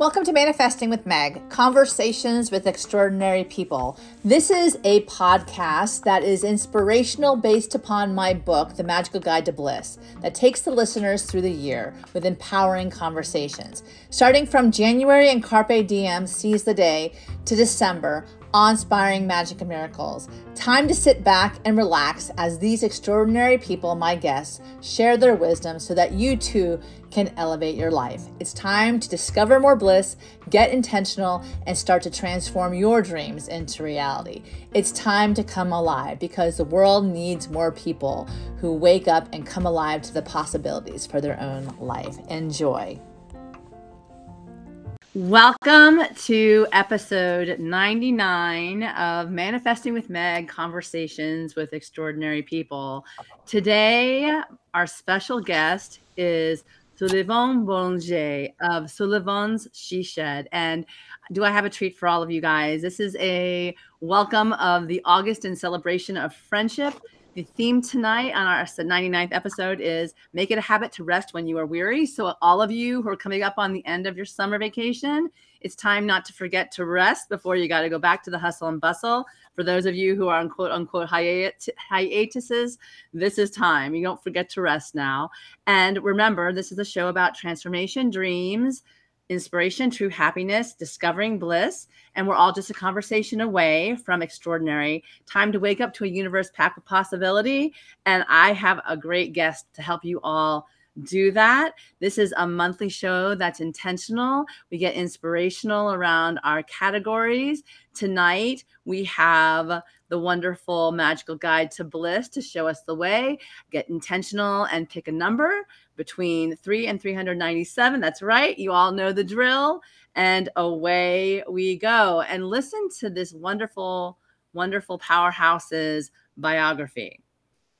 Welcome to Manifesting with Meg, conversations with extraordinary people. This is a podcast that is inspirational based upon my book, The Magical Guide to Bliss, that takes the listeners through the year with empowering conversations. Starting from January and Carpe Diem, Seize the Day, to December, awe-inspiring magic and miracles. Time to sit back and relax as these extraordinary people, my guests, share their wisdom so that you too can elevate your life. It's time to discover more bliss, get intentional, and start to transform your dreams into reality. It's time to come alive because the world needs more people who wake up and come alive to the possibilities for their own life. Enjoy. Welcome to episode 99 of Manifesting with Meg Conversations with Extraordinary People. Today, our special guest is Sullivan Boulanger of Sullivan's She Shed. And do I have a treat for all of you guys? This is a welcome of the August in celebration of friendship the theme tonight on our 99th episode is make it a habit to rest when you are weary. So, all of you who are coming up on the end of your summer vacation, it's time not to forget to rest before you got to go back to the hustle and bustle. For those of you who are on quote unquote hiat- hiatuses, this is time. You don't forget to rest now. And remember, this is a show about transformation, dreams, inspiration, true happiness, discovering bliss. And we're all just a conversation away from extraordinary. Time to wake up to a universe packed with possibility. And I have a great guest to help you all do that. This is a monthly show that's intentional. We get inspirational around our categories. Tonight, we have the wonderful magical guide to bliss to show us the way. Get intentional and pick a number between 3 and 397. That's right. You all know the drill. And away we go. And listen to this wonderful, wonderful powerhouse's biography.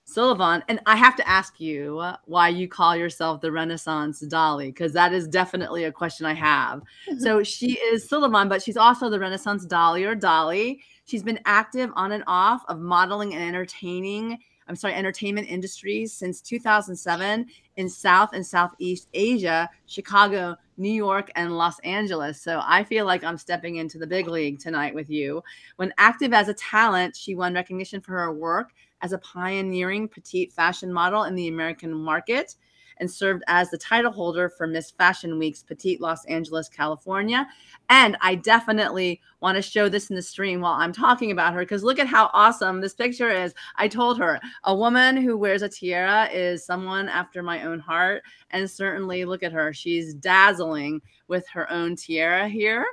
Sullivan, and I have to ask you why you call yourself the Renaissance Dolly, because that is definitely a question I have. so she is Sullivan, but she's also the Renaissance Dolly or Dolly. She's been active on and off of modeling and entertaining I'm sorry, entertainment industries since 2007 in South and Southeast Asia, Chicago, New York, and Los Angeles. So I feel like I'm stepping into the big league tonight with you. When active as a talent, she won recognition for her work as a pioneering petite fashion model in the American market and served as the title holder for Miss Fashion Week's Petite Los Angeles, California. And I definitely want to show this in the stream while I'm talking about her because look at how awesome this picture is. I told her a woman who wears a tiara is someone after my own heart. And certainly look at her. She's dazzling with her own tiara here.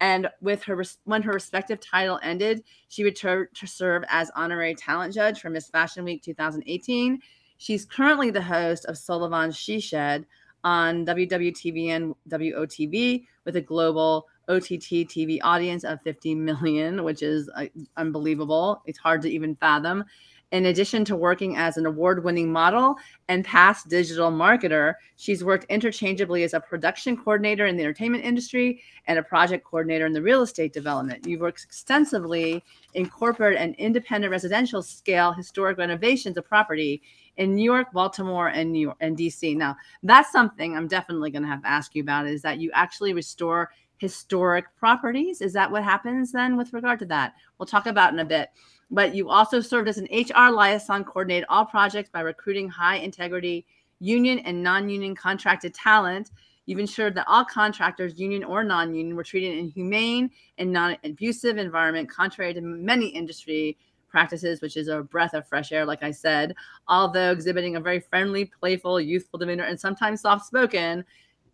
And with her, when her respective title ended, she returned to serve as honorary talent judge for Miss Fashion Week 2018. She's currently the host of Sullivan's She Shed on WWTV and WOTV with a global OTT TV audience of 50 million, which is uh, unbelievable. It's hard to even fathom. In addition to working as an award winning model and past digital marketer, she's worked interchangeably as a production coordinator in the entertainment industry and a project coordinator in the real estate development. You've worked extensively in corporate and independent residential scale historic renovations of property in New York, Baltimore, and New York and DC. Now, that's something I'm definitely going to have to ask you about is that you actually restore historic properties. Is that what happens then with regard to that? We'll talk about in a bit. But you also served as an HR liaison, coordinated all projects by recruiting high integrity union and non-union contracted talent. You've ensured that all contractors, union or non-union, were treated in humane and non-abusive environment, contrary to many industry practices, which is a breath of fresh air, like I said, although exhibiting a very friendly, playful, youthful demeanor and sometimes soft spoken.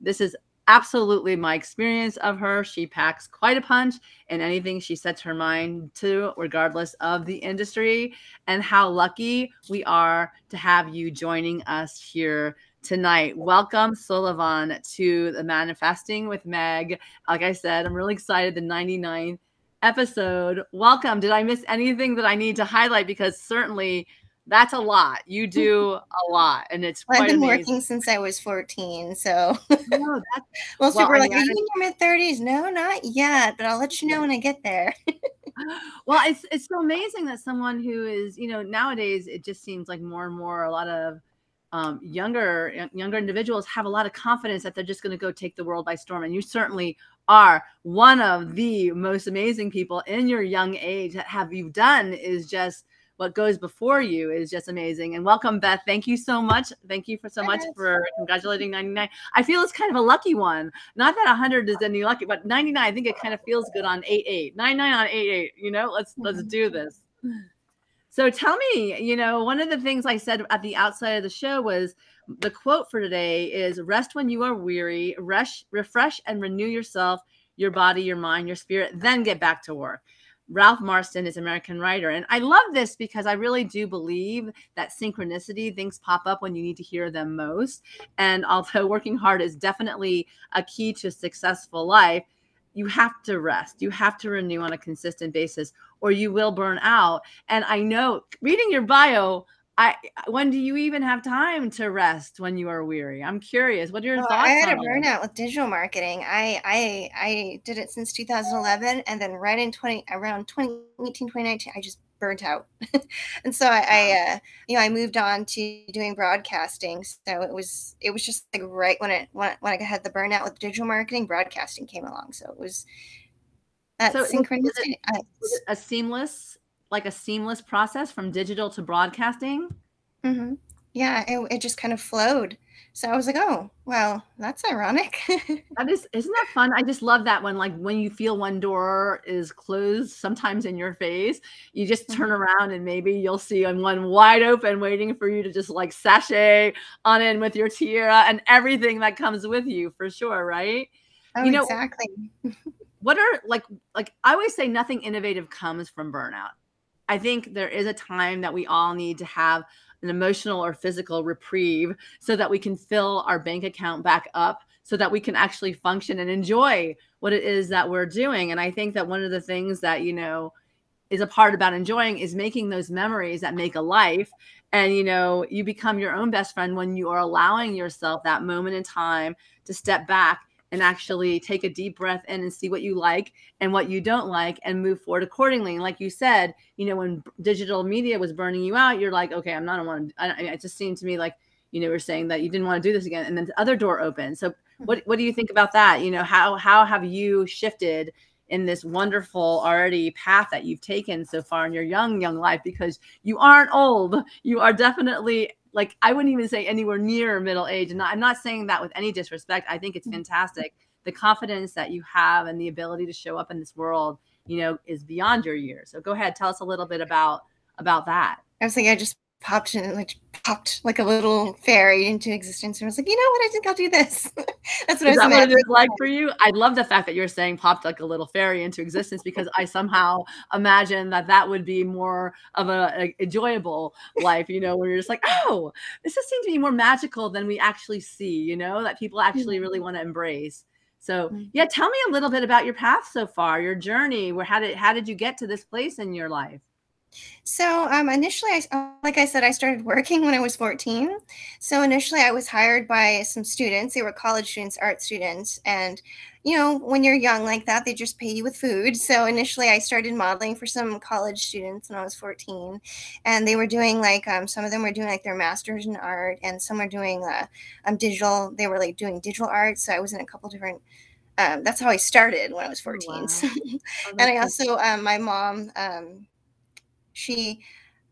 This is absolutely my experience of her. She packs quite a punch in anything she sets her mind to, regardless of the industry. And how lucky we are to have you joining us here tonight. Welcome, Sullivan, to the Manifesting with Meg. Like I said, I'm really excited. The 99th episode. Welcome. Did I miss anything that I need to highlight? Because certainly that's a lot. You do a lot, and it's. Well, I've been amazing. working since I was 14, so. No, Most well, people are like, "Are you in your mid 30s?" No, not yet, but I'll let you know when I get there. well, it's it's so amazing that someone who is, you know, nowadays it just seems like more and more a lot of um, younger younger individuals have a lot of confidence that they're just going to go take the world by storm and you certainly are one of the most amazing people in your young age that have you done is just what goes before you is just amazing. And welcome, Beth. Thank you so much. Thank you for so much for congratulating 99. I feel it's kind of a lucky one. Not that 100 is any lucky, but 99, I think it kind of feels good on 88. 99 on 88. You know, let's let's mm-hmm. do this. So tell me, you know, one of the things I said at the outside of the show was the quote for today is rest when you are weary, refresh, refresh and renew yourself, your body, your mind, your spirit, then get back to work. Ralph Marston is American writer. And I love this because I really do believe that synchronicity, things pop up when you need to hear them most. And although working hard is definitely a key to a successful life, you have to rest. You have to renew on a consistent basis or you will burn out. And I know reading your bio, I when do you even have time to rest when you are weary? I'm curious. What are your well, thoughts? I had a burnout with digital marketing. I I I did it since 2011, and then right in 20 around 2018 2019, I just burnt out, and so I, I uh, you know I moved on to doing broadcasting. So it was it was just like right when it when, when I had the burnout with digital marketing, broadcasting came along. So it was that so synchronicity. Was it, it a seamless like a seamless process from digital to broadcasting? Mm-hmm. Yeah, it, it just kind of flowed. So I was like, oh, well, that's ironic. that is, isn't that fun? I just love that when, like, when you feel one door is closed, sometimes in your face, you just turn mm-hmm. around and maybe you'll see one wide open, waiting for you to just like sashay on in with your tiara and everything that comes with you for sure, right? Oh, you know, exactly. what are like, like I always say, nothing innovative comes from burnout. I think there is a time that we all need to have an emotional or physical reprieve so that we can fill our bank account back up so that we can actually function and enjoy what it is that we're doing. And I think that one of the things that, you know, is a part about enjoying is making those memories that make a life. And, you know, you become your own best friend when you are allowing yourself that moment in time to step back and actually take a deep breath in and see what you like and what you don't like and move forward accordingly. And like you said, you know, when digital media was burning you out, you're like, okay, I'm not want to. It just seemed to me like, you know, we're saying that you didn't want to do this again, and then the other door opened. So, hmm. what what do you think about that? You know, how how have you shifted? in this wonderful already path that you've taken so far in your young young life because you aren't old you are definitely like I wouldn't even say anywhere near middle age. And I'm not saying that with any disrespect. I think it's mm-hmm. fantastic. The confidence that you have and the ability to show up in this world, you know, is beyond your years. So go ahead, tell us a little bit about about that. I was thinking I just popped in like popped like a little fairy into existence and I was like, you know what, I think I'll do this. That's what is I was that what it is like for you. I love the fact that you're saying popped like a little fairy into existence because I somehow imagine that that would be more of a, a enjoyable life, you know, where you're just like, oh, this just seems to be more magical than we actually see, you know, that people actually really mm-hmm. want to embrace. So mm-hmm. yeah, tell me a little bit about your path so far, your journey. Where how did how did you get to this place in your life? So um, initially, I, like I said, I started working when I was 14. So initially, I was hired by some students. They were college students, art students, and you know, when you're young like that, they just pay you with food. So initially, I started modeling for some college students when I was 14, and they were doing like um, some of them were doing like their masters in art, and some were doing uh, um, digital. They were like doing digital art. So I was in a couple different um, that's how I started when I was 14. Oh, wow. oh, and I also, um, my mom, um, she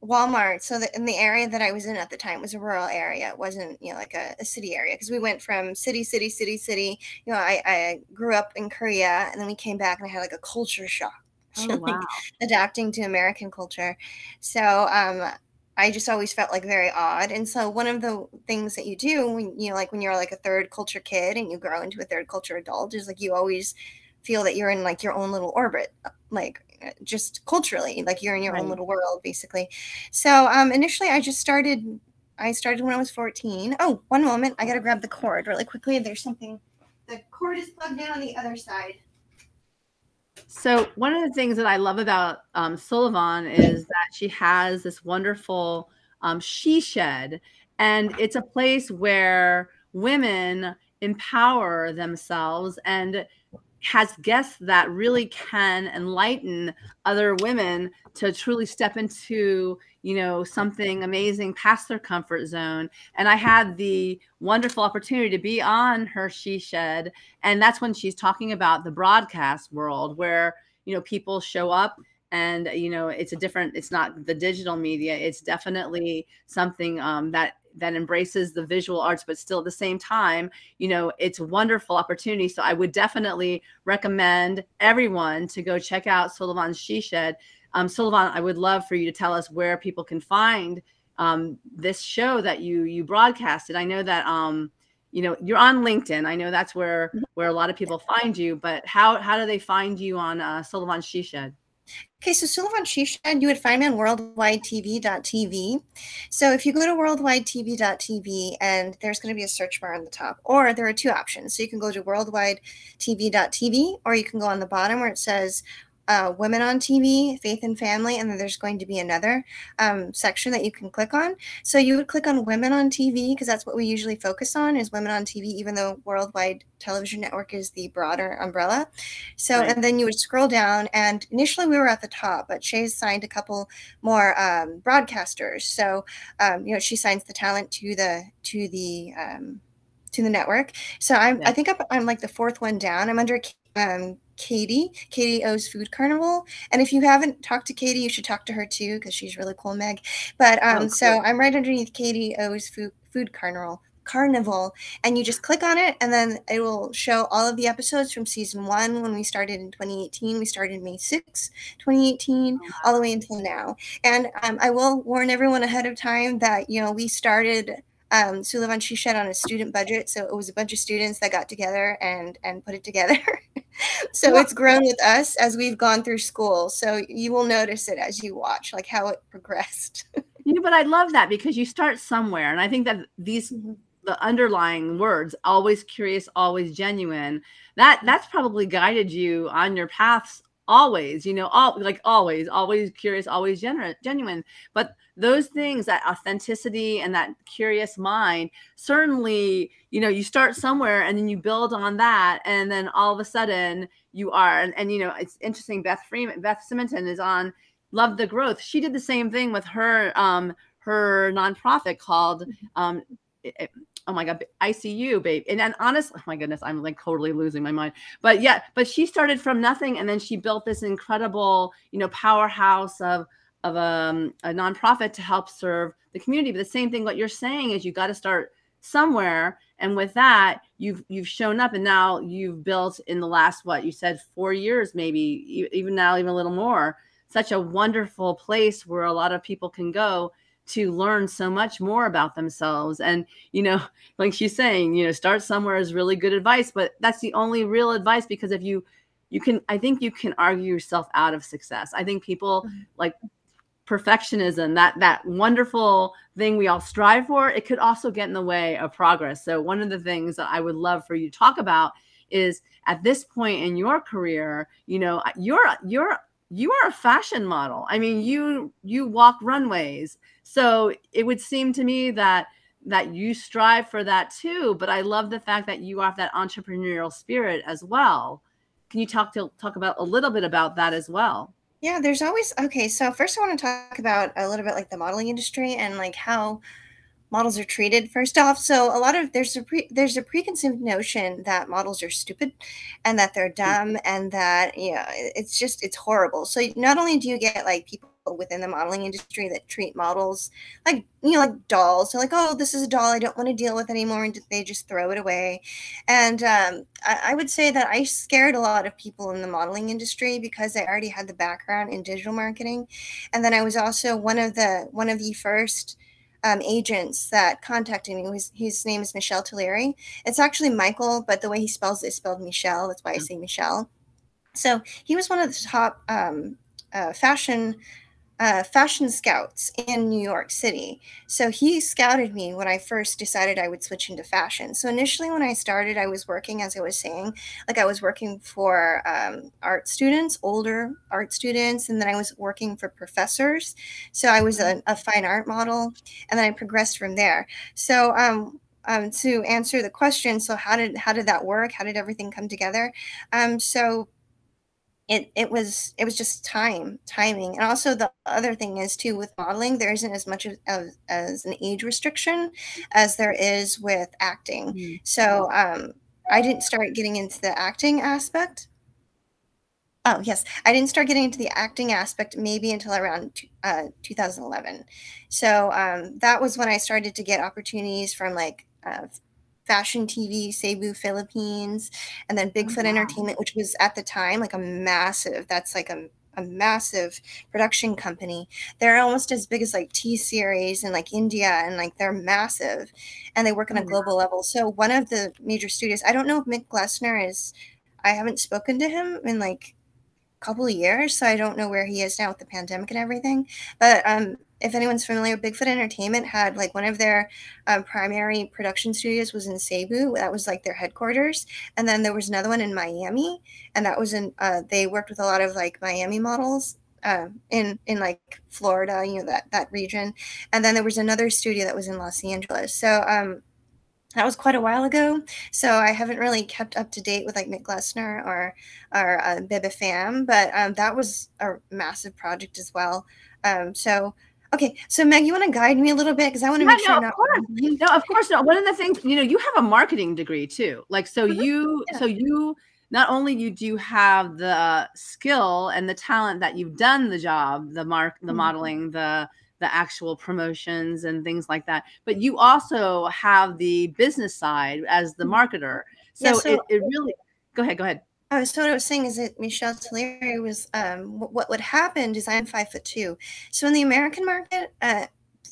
Walmart. So that in the area that I was in at the time was a rural area. It wasn't, you know, like a, a city area because we went from city, city, city, city. You know, I, I grew up in Korea and then we came back and I had like a culture shock. Oh, wow. adapting to American culture. So um I just always felt like very odd. And so one of the things that you do when you know, like when you're like a third culture kid and you grow into a third culture adult is like you always feel that you're in like your own little orbit. Like just culturally like you're in your right. own little world basically. So um initially i just started i started when i was 14 oh one moment i gotta grab the cord really quickly. There's something the cord is plugged in on the other side. So one of the things that i love about um, sullivan is that she has this wonderful um, she shed and it's a place where women empower themselves and has guests that really can enlighten other women to truly step into you know something amazing past their comfort zone. And i had the wonderful opportunity to be on her she shed and that's when she's talking about the broadcast world where you know people show up and you know it's a different it's not the digital media it's definitely something um, that that embraces the visual arts but still at the same time you know it's a wonderful opportunity. So i would definitely recommend everyone to go check out sullivan's she shed. Um, sullivan i would love for you to tell us where people can find um, this show that you you broadcasted. I know that um, you know you're on linkedin. I know that's where mm-hmm. where a lot of people find you but how how do they find you on uh, sullivan's she shed Okay, so Sullivan She Shed, you would find me on worldwidetv.tv. So if you go to worldwidetv.tv and there's going to be a search bar on the top, or there are two options. So you can go to worldwidetv.tv, or you can go on the bottom where it says uh, women on TV, faith and family, and then there's going to be another um, section that you can click on. So you would click on women on TV because that's what we usually focus on is women on TV, even though Worldwide Television Network is the broader umbrella. So right. and then you would scroll down, and initially we were at the top, but Shay's signed a couple more um, broadcasters. So um, you know she signs the talent to the to the um, to the network. So I'm yeah. I think I'm, I'm like the fourth one down. I'm under um, Katie, Katie O's Food Carnival. And if you haven't talked to Katie, you should talk to her too because she's really cool, Meg. But oh, um, oh, cool. so I'm right underneath Katie O's Food Food Carnival. Carnival, and you just click on it, and then it will show all of the episodes from season one when we started in 2018. We started May 6, 2018, all the way until now. And um, I will warn everyone ahead of time that you know we started um, Sullivan she shed on a student budget, so it was a bunch of students that got together and and put it together. so it's grown with us as we've gone through school. So you will notice it as you watch, like how it progressed. yeah, but I love that because you start somewhere, and I think that these mm-hmm. the underlying words always curious always genuine that that's probably guided you on your paths always you know all like always always curious always genuine genuine but those things that authenticity and that curious mind certainly you know you start somewhere and then you build on that and then all of a sudden you are and, and you know it's interesting beth freeman beth simonton is on love the growth. She did the same thing with her um her nonprofit called mm-hmm. um it, oh my god icu babe. And, and honestly oh my goodness i'm like totally losing my mind. But yeah but she started from nothing and then she built this incredible you know powerhouse of of a, um, a nonprofit to help serve the community. But the same thing, what you're saying is you got to start somewhere. And with that, you've you've shown up, and now you've built in the last what you said four years, maybe even now, even a little more. Such a wonderful place where a lot of people can go to learn so much more about themselves. And you know, like she's saying, you know, start somewhere is really good advice, but that's the only real advice because if you you can i think you can argue yourself out of success i think people mm-hmm. like perfectionism that that wonderful thing we all strive for it could also get in the way of progress. So one of the things that i would love for you to talk about is at this point in your career you know you're you're you are a fashion model. I mean you you walk runways. So it would seem to me that that you strive for that too but i love the fact that you have that entrepreneurial spirit as well. Can you talk to talk about a little bit about that as well yeah, there's always okay. So first, I want to talk about a little bit like the modeling industry and like how models are treated. First off, so a lot of there's a pre, there's a preconceived notion that models are stupid, and that they're mm-hmm. dumb, and that you know it's just it's horrible. So not only do you get like people within the modeling industry that treat models like you know like dolls they're like oh this is a doll i don't want to deal with anymore and they just throw it away and um, I, I, would say that i scared a lot of people in the modeling industry because i already had the background in digital marketing and then i was also one of the one of the first um, agents that contacted me. His, his name is Michelle Tullieri. It's actually Michael, but the way he spells it is spelled Michelle. That's why I say Michelle. So he was one of the top um, uh, fashion uh, fashion scouts in New York City. So he scouted me when I first decided I would switch into fashion. So initially, when I started, I was working, as I was saying, like I was working for um, art students, older art students, and then I was working for professors. So I was a, a fine art model, and then I progressed from there. So um, um, to answer the question. So how did how did that work? How did everything come together? Um, so it it was it was just time timing. And also the other thing is too with modeling there isn't as much as, as an age restriction as there is with acting. Mm-hmm. so um, i didn't start getting into the acting aspect. Oh yes. I didn't start getting into the acting aspect maybe until around uh, 2011 so um, that was when i started to get opportunities from like uh, Fashion TV, Cebu, Philippines, and then Bigfoot oh, wow. Entertainment, which was at the time like a massive, that's like a, a massive production company. They're almost as big as like T Series and like India, and like they're massive and they work on a oh, global level. So, one of the major studios, I don't know if Mick Gleissner is, I haven't spoken to him in like a couple of years, so I don't know where he is now with the pandemic and everything. But um, if anyone's familiar, Bigfoot Entertainment had like one of their um, primary production studios was in Cebu. That was like their headquarters, and then there was another one in Miami, and that was in. Uh, they worked with a lot of like Miami models uh, in in like Florida, you know that that region, and then there was another studio that was in Los Angeles. So um, that was quite a while ago. So I haven't really kept up to date with like Nick Gleissner or or uh, Bebe Fam, but um, that was a massive project as well. Um, so Okay, so Meg, you want to guide me a little bit because I want to yeah, make sure. No, of course. no, of course not. One of the things, you know, you have a marketing degree too. Like, so mm-hmm. you, yeah. so you, not only you do have the skill and the talent that you've done the job, the mark, the mm-hmm. modeling, the the actual promotions and things like that, but you also have the business side as the mm-hmm. marketer. So, yeah, so it, it really. Go ahead. Go ahead. Uh, so what I was saying is that Michelle Tullieri was um, what, what would happen is I'm five foot two. So in the American market, uh,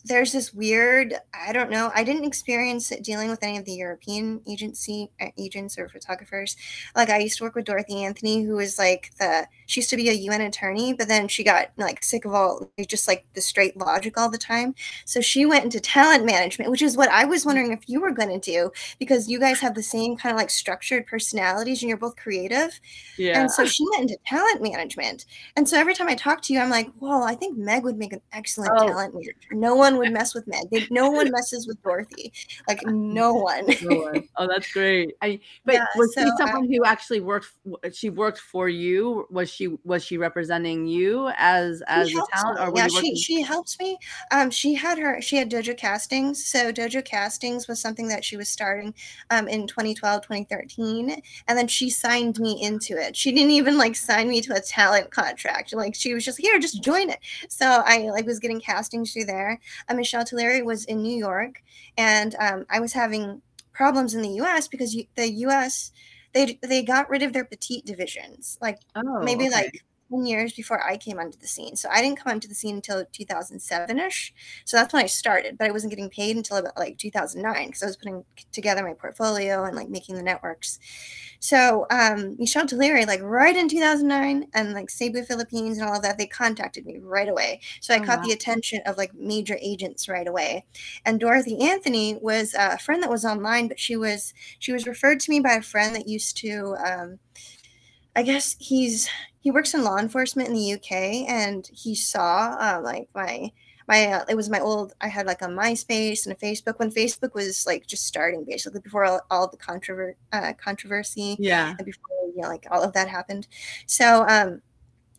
there's this weird i don't know i didn't experience it dealing with any of the european agency uh, agents or photographers like i used to work with dorothy anthony who was like the she used to be a un attorney but then she got like sick of all just like the straight logic all the time so she went into talent management which is what i was wondering if you were going to do because you guys have the same kind of like structured personalities and you're both creative yeah and so she went into talent management and so every time i talk to you i'm like well i think meg would make an excellent oh. talent manager no one would mess with Meg. They, no one messes with Dorothy. Like no one. no one. Oh, that's great. I, but yeah, was so, she someone um, who actually worked? She worked for you. Was she was she representing you as as a talent? Or yeah, she she helps me. Um, she had her she had Dojo Castings. So Dojo Castings was something that she was starting um in 2012 2013, and then she signed me into it. She didn't even like sign me to a talent contract. Like she was just here, just join it. So I like was getting castings through there uh, Michelle Tullieri was in New York, and um, I was having problems in the U.S. because the U.S. they they got rid of their petite divisions, like oh, maybe okay. like 10 years before I came onto the scene. So I didn't come onto the scene until 2007 ish. So that's when I started, but I wasn't getting paid until about like 2009 because I was putting together my portfolio and like making the networks. So um, Michelle Tullieri, like right in 2009 and like Cebu Philippines and all of that, they contacted me right away. So I oh, caught wow. the attention of like major agents right away. And Dorothy Anthony was a friend that was online, but she was, she was referred to me by a friend that used to, um, I guess he's he works in law enforcement in the UK, and he saw uh, like my my uh, it was my old I had like a MySpace and a Facebook when Facebook was like just starting basically before all, all the controver- uh, controversy yeah and before you know like all of that happened. So um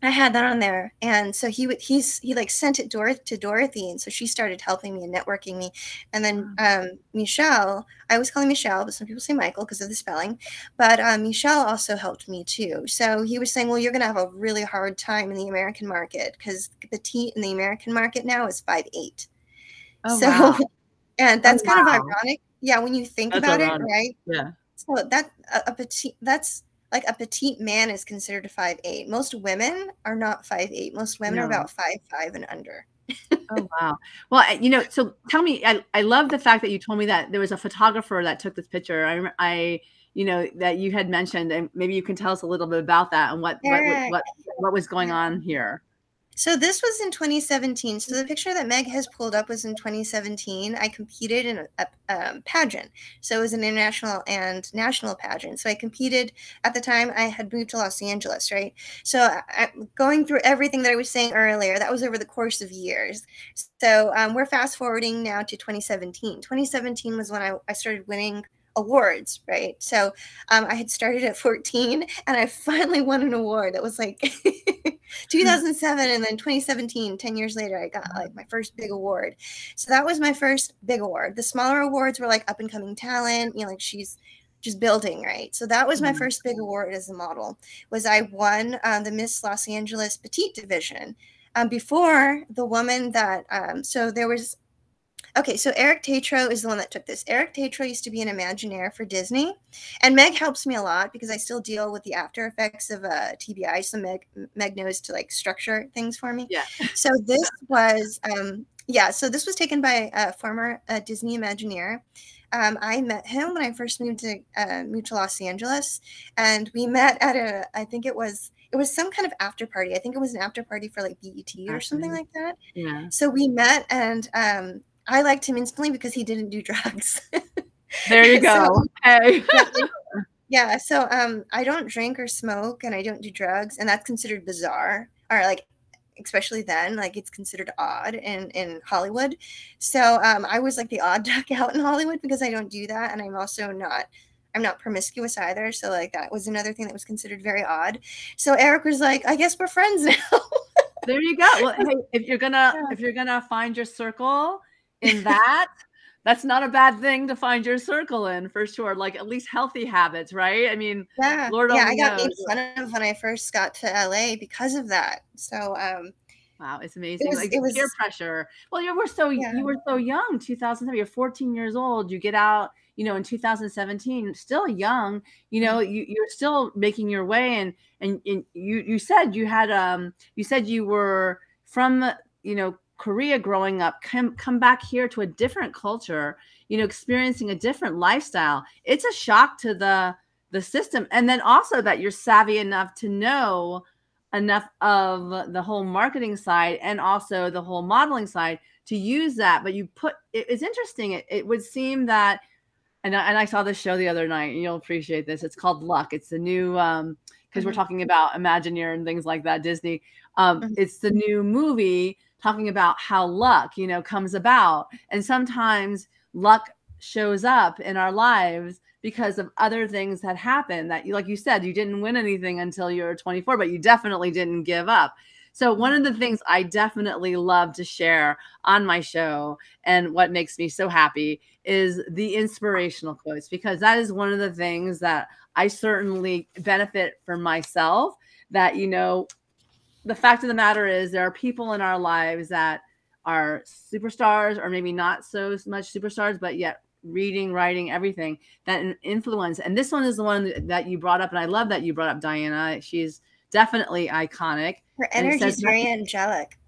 I had that on there, and so he would he's he like sent it Doroth to Dorothy, and so she started helping me and networking me, and then um, Michelle, I was calling Michelle, but some people say Michael because of the spelling, but um, Michelle also helped me too. So he was saying, well, you're gonna have a really hard time in the American market because the petite in the American market now is five eight. Oh, so, wow. and that's oh, kind wow. of ironic. Yeah, when you think that's about ironic. it, right? Yeah. So that a, a petite that's like a petite man is considered a five eight. Most women are not five eight. Most women no. are about five five and under. oh wow. Well, eh, you know, so tell me, I, I love the fact that you told me that there was a photographer that took this picture. I, I, you know, that you had mentioned, and maybe you can tell us a little bit about that and what, what, what, what was going on here. So this was in 2017. So the picture that Meg has pulled up was in 2017. I competed in a, a um, pageant. So it was an international and national pageant. So I competed at the time. I had moved to Los Angeles, right? So I, going through everything that I was saying earlier, that was over the course of years. So um, we're fast forwarding now to 2017. 2017 was when I, I started winning awards, right? So um, I had started at 14 and I finally won an award that was like 2007 and then 2017, 10 years later, I got like my first big award. So that was my first big award. The smaller awards were like up and coming talent, you know, like she's just building right so that was my mm-hmm. first big award as a model was i won um, the miss los angeles petite division um, before the woman that um, so there was Okay, so Eric Tatro is the one that took this. Eric Tatro used to be an Imagineer for Disney, and Meg helps me a lot because I still deal with the after effects of uh, TBI. So Meg Meg knows to like structure things for me. Yeah. So this was um yeah. So this was taken by a former uh, Disney Imagineer. Um, I met him when I first moved to uh, moved to Los Angeles, and we met at a I think it was it was some kind of after party. I think it was an after party for like BET or something like that. Yeah. So we met and um, I liked him instantly because he didn't do drugs. there you go. So, hey. yeah, yeah, so um, I don't drink or smoke, and I don't do drugs, and that's considered bizarre, or like, especially then, like it's considered odd in in Hollywood. So um, I was like the odd duck out in Hollywood because I don't do that, and I'm also not I'm not promiscuous either. So like that was another thing that was considered very odd. So Eric was like, I guess we're friends now. there you go. Well, hey, if you're gonna yeah. if you're gonna find your circle, in that that's not a bad thing to find your circle in for sure like at least healthy habits right i mean yeah Lord yeah i got knows. made fun of when i first got to la because of that so um Wow, it's amazing. It was, like it was, peer pressure. Well, you were so yeah. you were so young, 2007. You're 14 years old. You get out, you know, in 2017, still young. You know, mm-hmm. you, you're still making your way, and and, and you you said you had um you said you were from you know Korea growing up, come come back here to a different culture, you know, experiencing a different lifestyle. It's a shock to the the system. And then also that you're savvy enough to know enough of the whole marketing side and also the whole modeling side to use that. But you put it's interesting. It, it would seem that and I, and I saw this show the other night, and you'll appreciate this. It's called Luck. It's the new um because mm-hmm. we're talking about Imagineer and things like that, Disney. Um, mm-hmm. it's the new movie talking about how luck, you know, comes about. And sometimes luck shows up in our lives because of other things that happen that like you said you didn't win anything until you were 24 but you definitely didn't give up so one of the things i definitely love to share on my show and what makes me so happy is the inspirational quotes because that is one of the things that i certainly benefit for myself that you know the fact of the matter is there are people in our lives that are superstars or maybe not so much superstars but yet reading writing everything that influence. And this one is the one that you brought up and i love that you brought up diana. She's definitely iconic. Her energy is very angelic.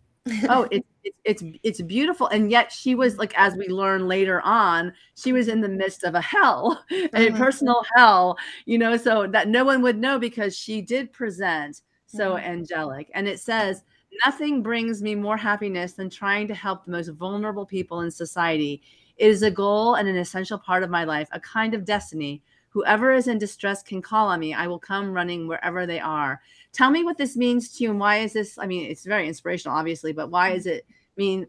Oh it's, it's it's it's beautiful. And yet she was like as we learn later on she was in the midst of a hell a mm-hmm. personal hell you know so that no one would know because she did present so mm-hmm. angelic. And it says, Nothing brings me more happiness than trying to help the most vulnerable people in society. It is a goal and an essential part of my life, a kind of destiny. Whoever is in distress can call on me. I will come running wherever they are. Tell me what this means to you and why is this? I mean, it's very inspirational, obviously, but why is it mean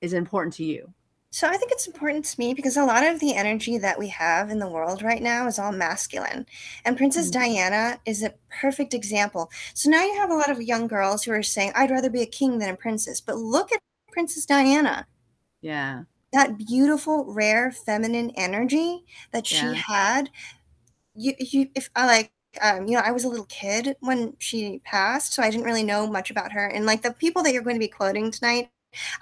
is important to you? So I think it's important to me because a lot of the energy that we have in the world right now is all masculine. And Princess mm-hmm. Diana is a perfect example. So now you have a lot of young girls who are saying, I'd rather be a king than a princess. But look at Princess Diana. Yeah. That beautiful, rare, feminine energy that she yeah. had. You, you, if I like, um, you know, I was a little kid when she passed, so I didn't really know much about her. And like the people that you're going to be quoting tonight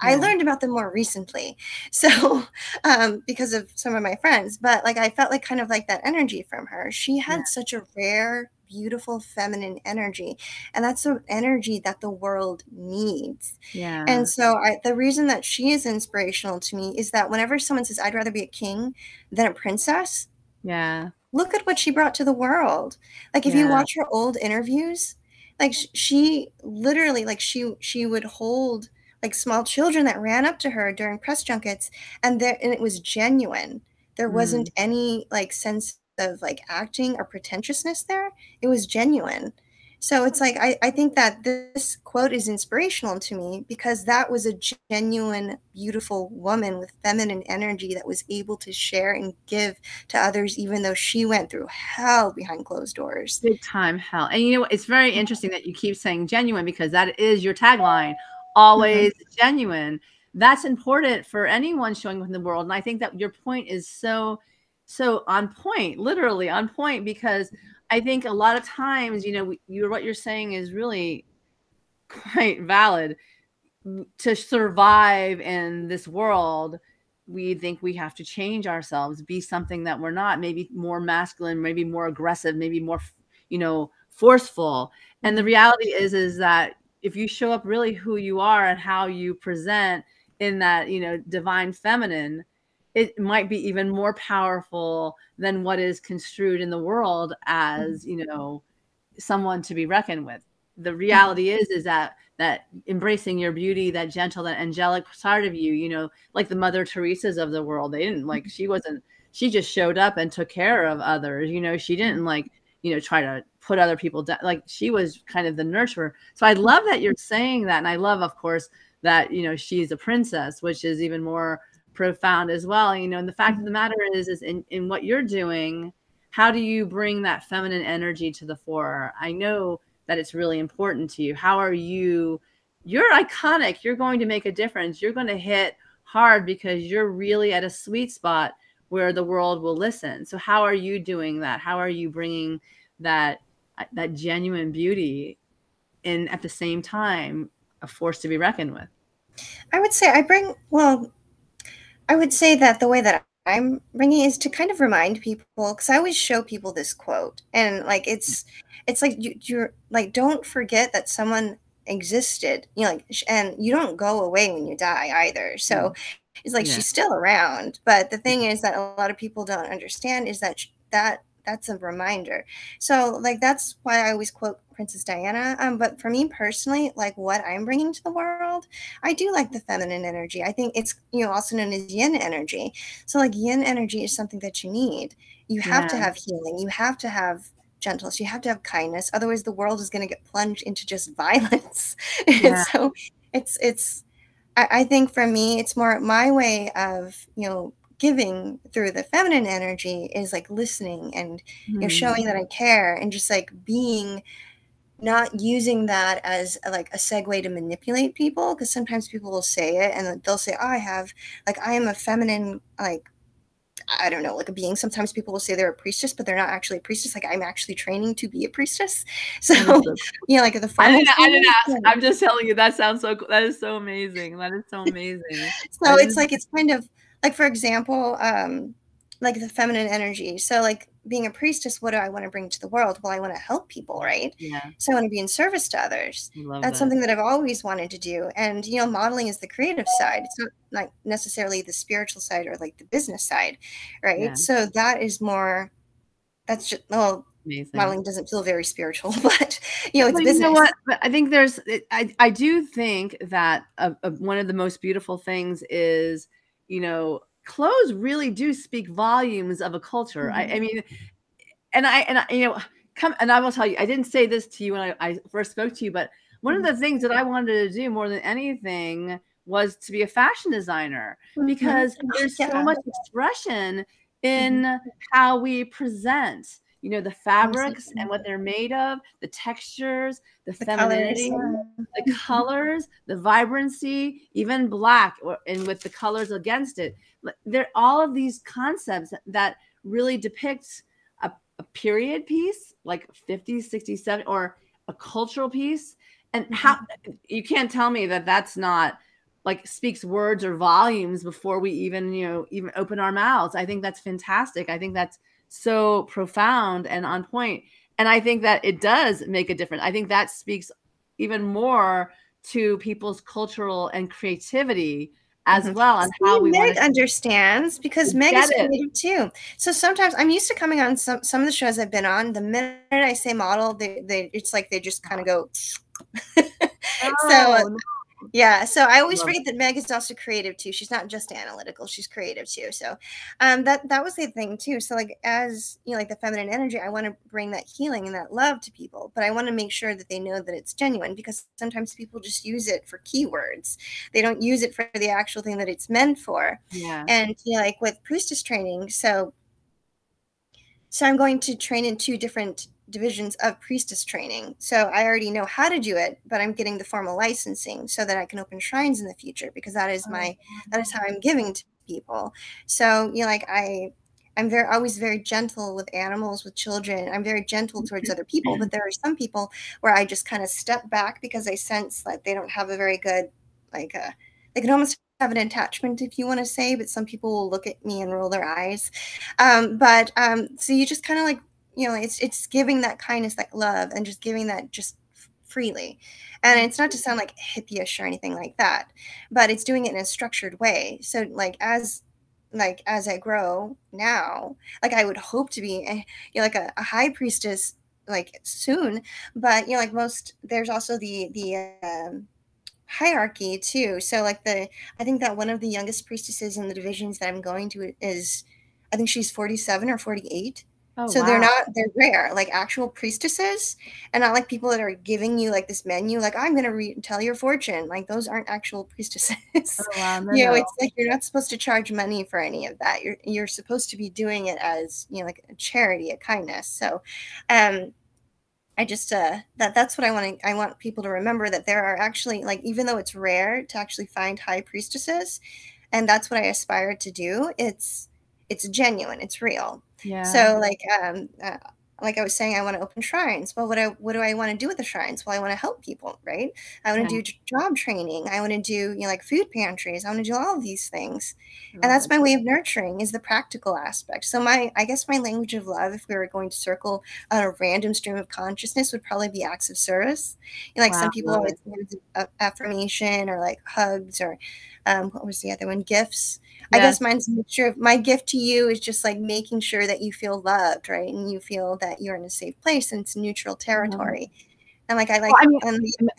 yeah. I learned about them more recently. So, um, because of some of my friends, but like I felt like kind of like that energy from her. She had yeah. such a rare, beautiful feminine energy and that's the energy that the world needs yeah and so I, the reason that she is inspirational to me is that whenever someone says i'd rather be a king than a princess yeah look at what she brought to the world like if yeah. you watch her old interviews like sh- she literally like she she would hold like small children that ran up to her during press junkets and there and it was genuine. There wasn't mm. any like sense of like acting or pretentiousness there. It was genuine. So it's like I, I think that this quote is inspirational to me because that was a genuine beautiful woman with feminine energy that was able to share and give to others even though she went through hell behind closed doors. Big time hell. And you know it's very interesting that you keep saying genuine because that is your tagline always mm-hmm. genuine that's important for anyone showing up in the world and i think that your point is so so on point literally on point because I think a lot of times, you know, you're what you're saying is really quite valid. To survive in this world, we think we have to change ourselves, be something that we're not, maybe more masculine, maybe more aggressive, maybe more, you know, forceful. And the mm-hmm. reality is, is that if you show up really who you are and how you present in that, you know, divine feminine, it might be even more powerful than what is construed in the world as mm-hmm. you know someone to be reckoned with the mm-hmm. reality is is that that embracing your beauty that gentle that angelic side of you you know like the mother teresa's of the world they didn't like she wasn't she just showed up and took care of others you know she didn't like you know try to put other people down like she was kind of the nurturer. So i love that you're saying that and i love of course that you know she's a princess which is even more profound as well you know and the fact of the matter is is in, in what you're doing how do you bring that feminine energy to the fore? I know that it's really important to you. How are you you're iconic you're going to make a difference you're going to hit hard because you're really at a sweet spot where the world will listen. So how are you doing that? How are you bringing that that genuine beauty and at the same time a force to be reckoned with i would say i bring well I would say that the way that I'm bringing is to kind of remind people because I always show people this quote and like it's it's like you, you're like don't forget that someone existed you know like and you don't go away when you die either so mm. it's like yeah. she's still around but the thing is that a lot of people don't understand is that that that's a reminder. So like that's why I always quote Princess Diana. Um, but for me personally, like what I'm bringing to the world, I do like the feminine energy. I think it's you know also known as yin energy. So like yin energy is something that you need. You have yeah. to have healing. You have to have gentleness. You have to have kindness. Otherwise, the world is going to get plunged into just violence. Yeah. so it's it's. I, I think for me, it's more my way of you know giving through the feminine energy is like listening and you know showing that I mm. care and just like being not using that as a, like a segue to manipulate people because sometimes people will say it and they'll say oh, I have like I am a feminine like I don't know, like a being. Sometimes people will say they're a priestess, but they're not actually a priestess. Like I'm actually training to be a priestess. So you know, like the I didn't, I didn't ask. I'm just telling you that sounds so. Cool. That is so amazing. That is so amazing. so it's like it's kind of like for example um like the feminine energy. So like being a priestess what do i want to bring to the world? Well i want to help people right? Yeah. So i want to be in service to others. That's that. something that i've always wanted to do. And you know modeling is the creative side. It's not like necessarily the spiritual side or like the business side right? Yeah. so that is more that's just well Amazing. modeling doesn't feel very spiritual but you know it's well, business. You know what? I think there's i, I do think that uh, uh, one of the most beautiful things is you know, clothes really do speak volumes of a culture. Mm-hmm. I, I, mm-hmm. mean, and I, and I, you know, come, and I will tell you, I didn't say this to you when I, I first spoke to you, but one mm-hmm. of the things that I wanted to do more than anything was to be a fashion designer mm-hmm. because there's yeah. so much expression in mm-hmm. how we present you know the fabrics and what they're made of the textures the, the femininity colors. the colors the vibrancy even black or, and with the colors against it. There all of these concepts that really depicts a, a period piece like 50s 60s 70s or a cultural piece. And how mm-hmm. you can't tell me that that's not like speaks words or volumes before we even you know even open our mouths. I think that's fantastic. I think that's so profound and on point. And I think that it does make a difference. I think that speaks even more to people's cultural and creativity as mm-hmm. well and how we Meg understands because Meg is creative too. So sometimes I'm used to coming on some some of the shows I've been on. The minute I say model, they they it's like they just kind of go. oh, so yeah so i always forget that meg is also creative too she's not just analytical she's creative too so um that that was the thing too so like as you know like the feminine energy i want to bring that healing and that love to people but i want to make sure that they know that it's genuine because sometimes people just use it for keywords they don't use it for the actual thing that it's meant for yeah. and you know, like with priestess training so so i'm going to train in two different divisions of priestess training. So I already know how to do it, but I'm getting the formal licensing so that I can open shrines in the future because that is my that is how I'm giving to people. So, you know like I I'm very always very gentle with animals, with children. I'm very gentle towards other people, but there are some people where I just kind of step back because I sense that they don't have a very good like a uh, they can almost have an attachment if you want to say but some people will look at me and roll their eyes um, but um, so you just kind of like you know it's it's giving that kindness that love and just giving that just freely. And it's not to sound like hippie-ish or anything like that but it's doing it in a structured way. So like as like as i grow now like i would hope to be eh, you know like a, a high priestess like soon but you know like most there's also the the um, hierarchy too. So like the i think that one of the youngest priestesses in the divisions that i'm going to is i think she's 47 or 48 Oh, so wow. they're not they're rare, like actual priestesses, and not like people that are giving you like this menu, like I'm gonna re- tell your fortune. Like those aren't actual priestesses. Oh, wow. No, you know, no. it's like you're not supposed to charge money for any of that. You're you're supposed to be doing it as you know, like a charity, a kindness. So, um, I just uh that that's what I want to I want people to remember that there are actually like even though it's rare to actually find high priestesses, and that's what I aspire to do. It's it's genuine, it's real yeah. So like um uh, like I was saying, I want to open shrines. Well, what I what do I want to do with the shrines? Well, I want to help people, right? I want to yeah. do job training. I want to do you know like food pantries. I want to do all of these things, and that's my way of nurturing is the practical aspect. So my I guess my language of love, if we were going to circle on a random stream of consciousness, would probably be acts of service. You know, like wow. some people always affirmation or like hugs or um, what was the other one? Gifts. I guess mine's mixture of my gift to you is just like making sure that you feel loved, right? And you feel that you're in a safe place and it's neutral mm-hmm. territory. Mm-hmm. And like I like well, I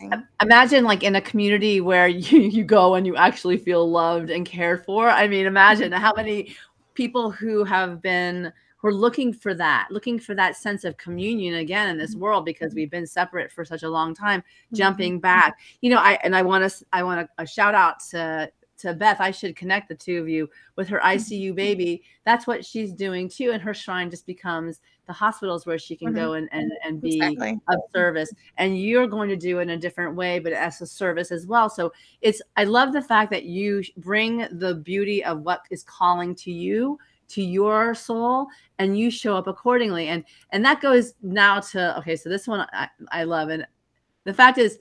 mean, imagine like in a community where you, you go and you actually feel loved and cared for. I mean, imagine how many people who have been who are looking for that, looking for that sense of communion again in this mm-hmm. world because we've been separate for such a long time, mm-hmm. jumping back. You know, I and I want to I want to a shout out to to Beth, I should connect the two of you with her mm-hmm. ICU baby. That's what she's doing too. And her shrine just becomes the hospitals where she can mm-hmm. go and, and, and be exactly. of service. And you're going to do it in a different way, but as a service as well. So it's, I love the fact that you bring the beauty of what is calling to you to your soul and you show up accordingly and and that goes now to okay so this one I, I love and the fact is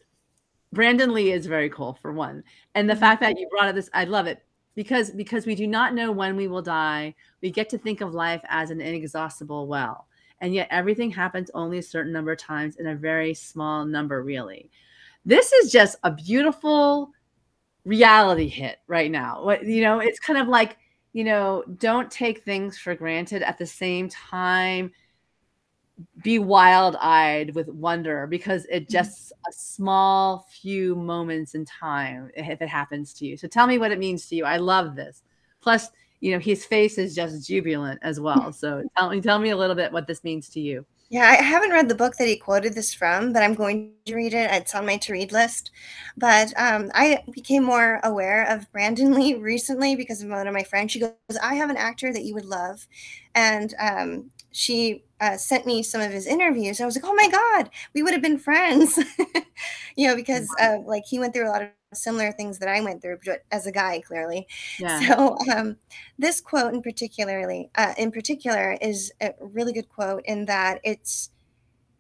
Brandon Lee is very cool for one. And the mm-hmm. fact that you brought up this, I love it because because we do not know when we will die. We get to think of life as an inexhaustible well. And yet everything happens only a certain number of times in a very small number, really. This is just a beautiful reality hit right now. What you know, it's kind of like, you know, don't take things for granted at the same time be wild-eyed with wonder because it mm-hmm. just a small few moments in time if it happens to you so tell me what it means to you i love this plus you know his face is just jubilant as well so tell me tell me a little bit what this means to you yeah, I haven't read the book that he quoted this from, but I'm going to read it. It's on my to read list. But um, I became more aware of Brandon Lee recently because of one of my friends. She goes, I have an actor that you would love. And um, she uh, sent me some of his interviews. I was like, oh my God, we would have been friends. you know, because uh, like he went through a lot of similar things that I went through as a guy, clearly. Yeah. So um, this quote in particularly, uh, in particular, is a really good quote in that it's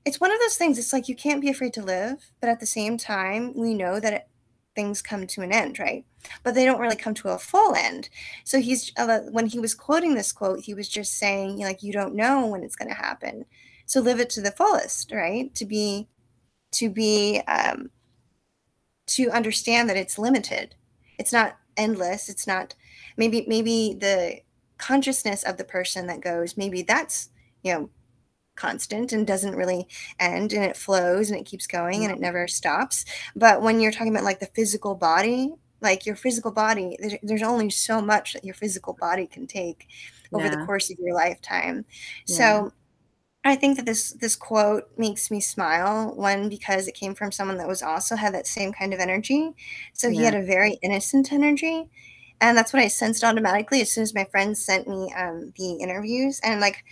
it's one of those things. It's like you can't be afraid to live, but at the same time, we know that it, things come to an end, right? But they don't really come to a full end. So he's uh, when he was quoting this quote, he was just saying, like, you don't know when it's going to happen, so live it to the fullest, right? To be, to be, um, to understand that it's limited. It's not endless it's not maybe maybe the consciousness of the person that goes maybe that's you know constant and doesn't really end and it flows and it keeps going and it never stops but when you're talking about like the physical body like your physical body there's, there's only so much that your physical body can take over yeah. the course of your lifetime yeah. so I think that this this quote makes me smile. One because it came from someone that was also had that same kind of energy. So yeah. he had a very innocent energy, and that's what I sensed automatically as soon as my friends sent me um, the interviews. And like,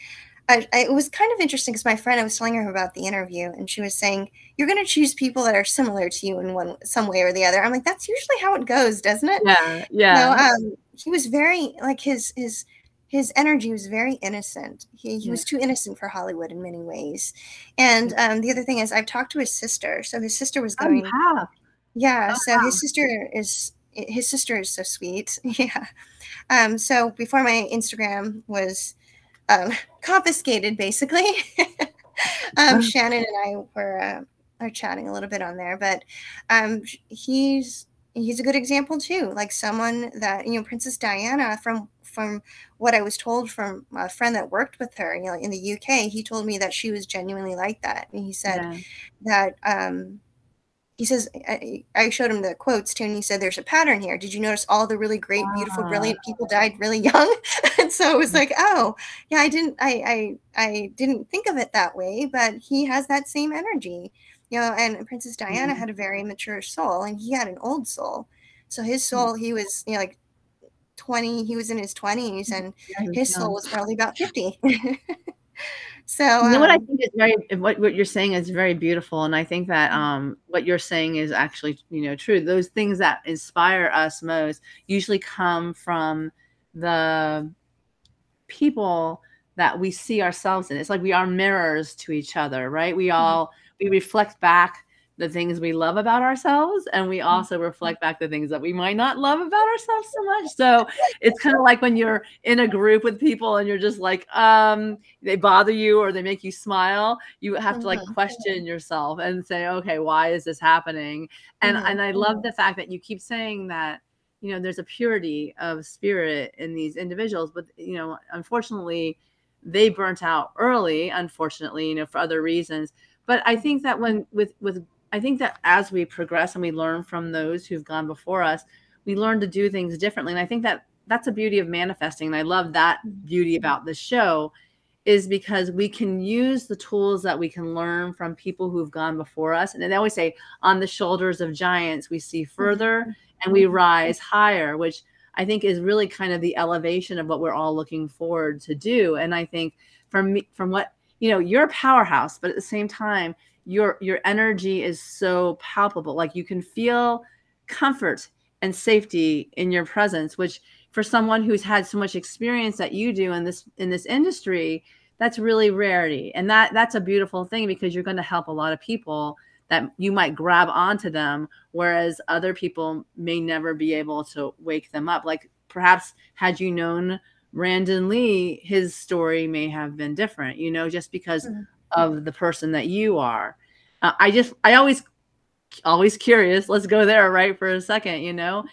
I, I, it was kind of interesting because my friend I was telling her about the interview, and she was saying you're going to choose people that are similar to you in one some way or the other. I'm like, that's usually how it goes, doesn't it? Yeah, yeah. So, um, he was very like his his his energy was very innocent. He, he yeah. was too innocent for Hollywood in many ways. And um, the other thing is, I've talked to his sister. So his sister was oh, going. Oh, yeah. Oh, so wow. his sister is his sister is so sweet. Yeah. Um, so before my Instagram was um, confiscated, basically, um, Shannon and I were uh, are chatting a little bit on there. But um, he's he's a good example too. Like someone that you know, Princess Diana from from what I was told from a friend that worked with her, you know, in the UK, he told me that she was genuinely like that. And he said yeah. that um, he says I, I, showed him the quotes too, and he said, "There's a pattern here. Did you notice all the really great, beautiful, brilliant people died really young?" and so it was mm. like, "Oh, yeah, I didn't, I, I, I didn't think of it that way, but he has that same energy." You know, and Princess Diana mm-hmm. had a very mature soul, and he had an old soul. So his mm. soul, he was, you know, like 20 he was in his 20s and yeah, his young. soul was probably about 50 so you know um, what i um think is very what, what you're saying is very beautiful and i think that mm-hmm. um what you're saying is actually you know true those things that inspire us most usually come from the people that we see ourselves in it's like we are mirrors to each other right we mm-hmm. all we reflect back the things we love about ourselves and we mm-hmm. also reflect back the things that we might not love about ourselves so much so it's kind of like when you're in a group with people and you're just like um they bother you or they make you smile you have to like mm-hmm. question yourself and say okay why is this happening and mm-hmm. and i love the fact that you keep saying that you know there's a purity of spirit in these individuals but you know unfortunately they burnt out early unfortunately you know for other reasons but i think that when with with I think that as we progress and we learn from those who've gone before us, we learn to do things differently. And I think that that's a beauty of manifesting. And I love that mm-hmm. beauty about this show is because we can use the tools that we can learn from people who've gone before us. And they always say, on the shoulders of giants, we see further mm-hmm. and we mm-hmm. rise higher, which I think is really kind of the elevation of what we're all looking forward to do. And I think from me, from what, you know, you're a powerhouse, but at the same time, your your energy is so palpable. Like you can feel comfort and safety in your presence which for someone who's had so much experience that you do in this in this industry that's really rarity. And that that's a beautiful thing because you're going to help a lot of people that you might grab onto them whereas other people may never be able to wake them up. Like perhaps had you known Brandon Lee his story may have been different you know just because mm-hmm of the person that you are. Uh, I just, I always, always curious. Let's go there, right, for a second, you know.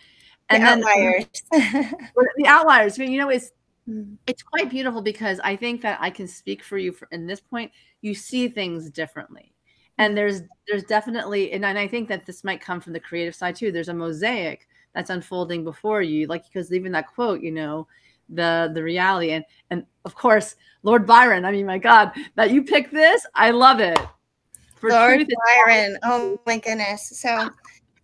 And the then outliers. the outliers. You know, it's mm. it's quite beautiful because I think that I can speak for you for, in this point. You see things differently, and there's there's definitely, and, and I think that this might come from the creative side too. There's a mosaic that's unfolding before you, like because even that quote, you know, the the reality. And and of course lord byron i mean my god that you picked this i love it. For lord byron oh my goodness. So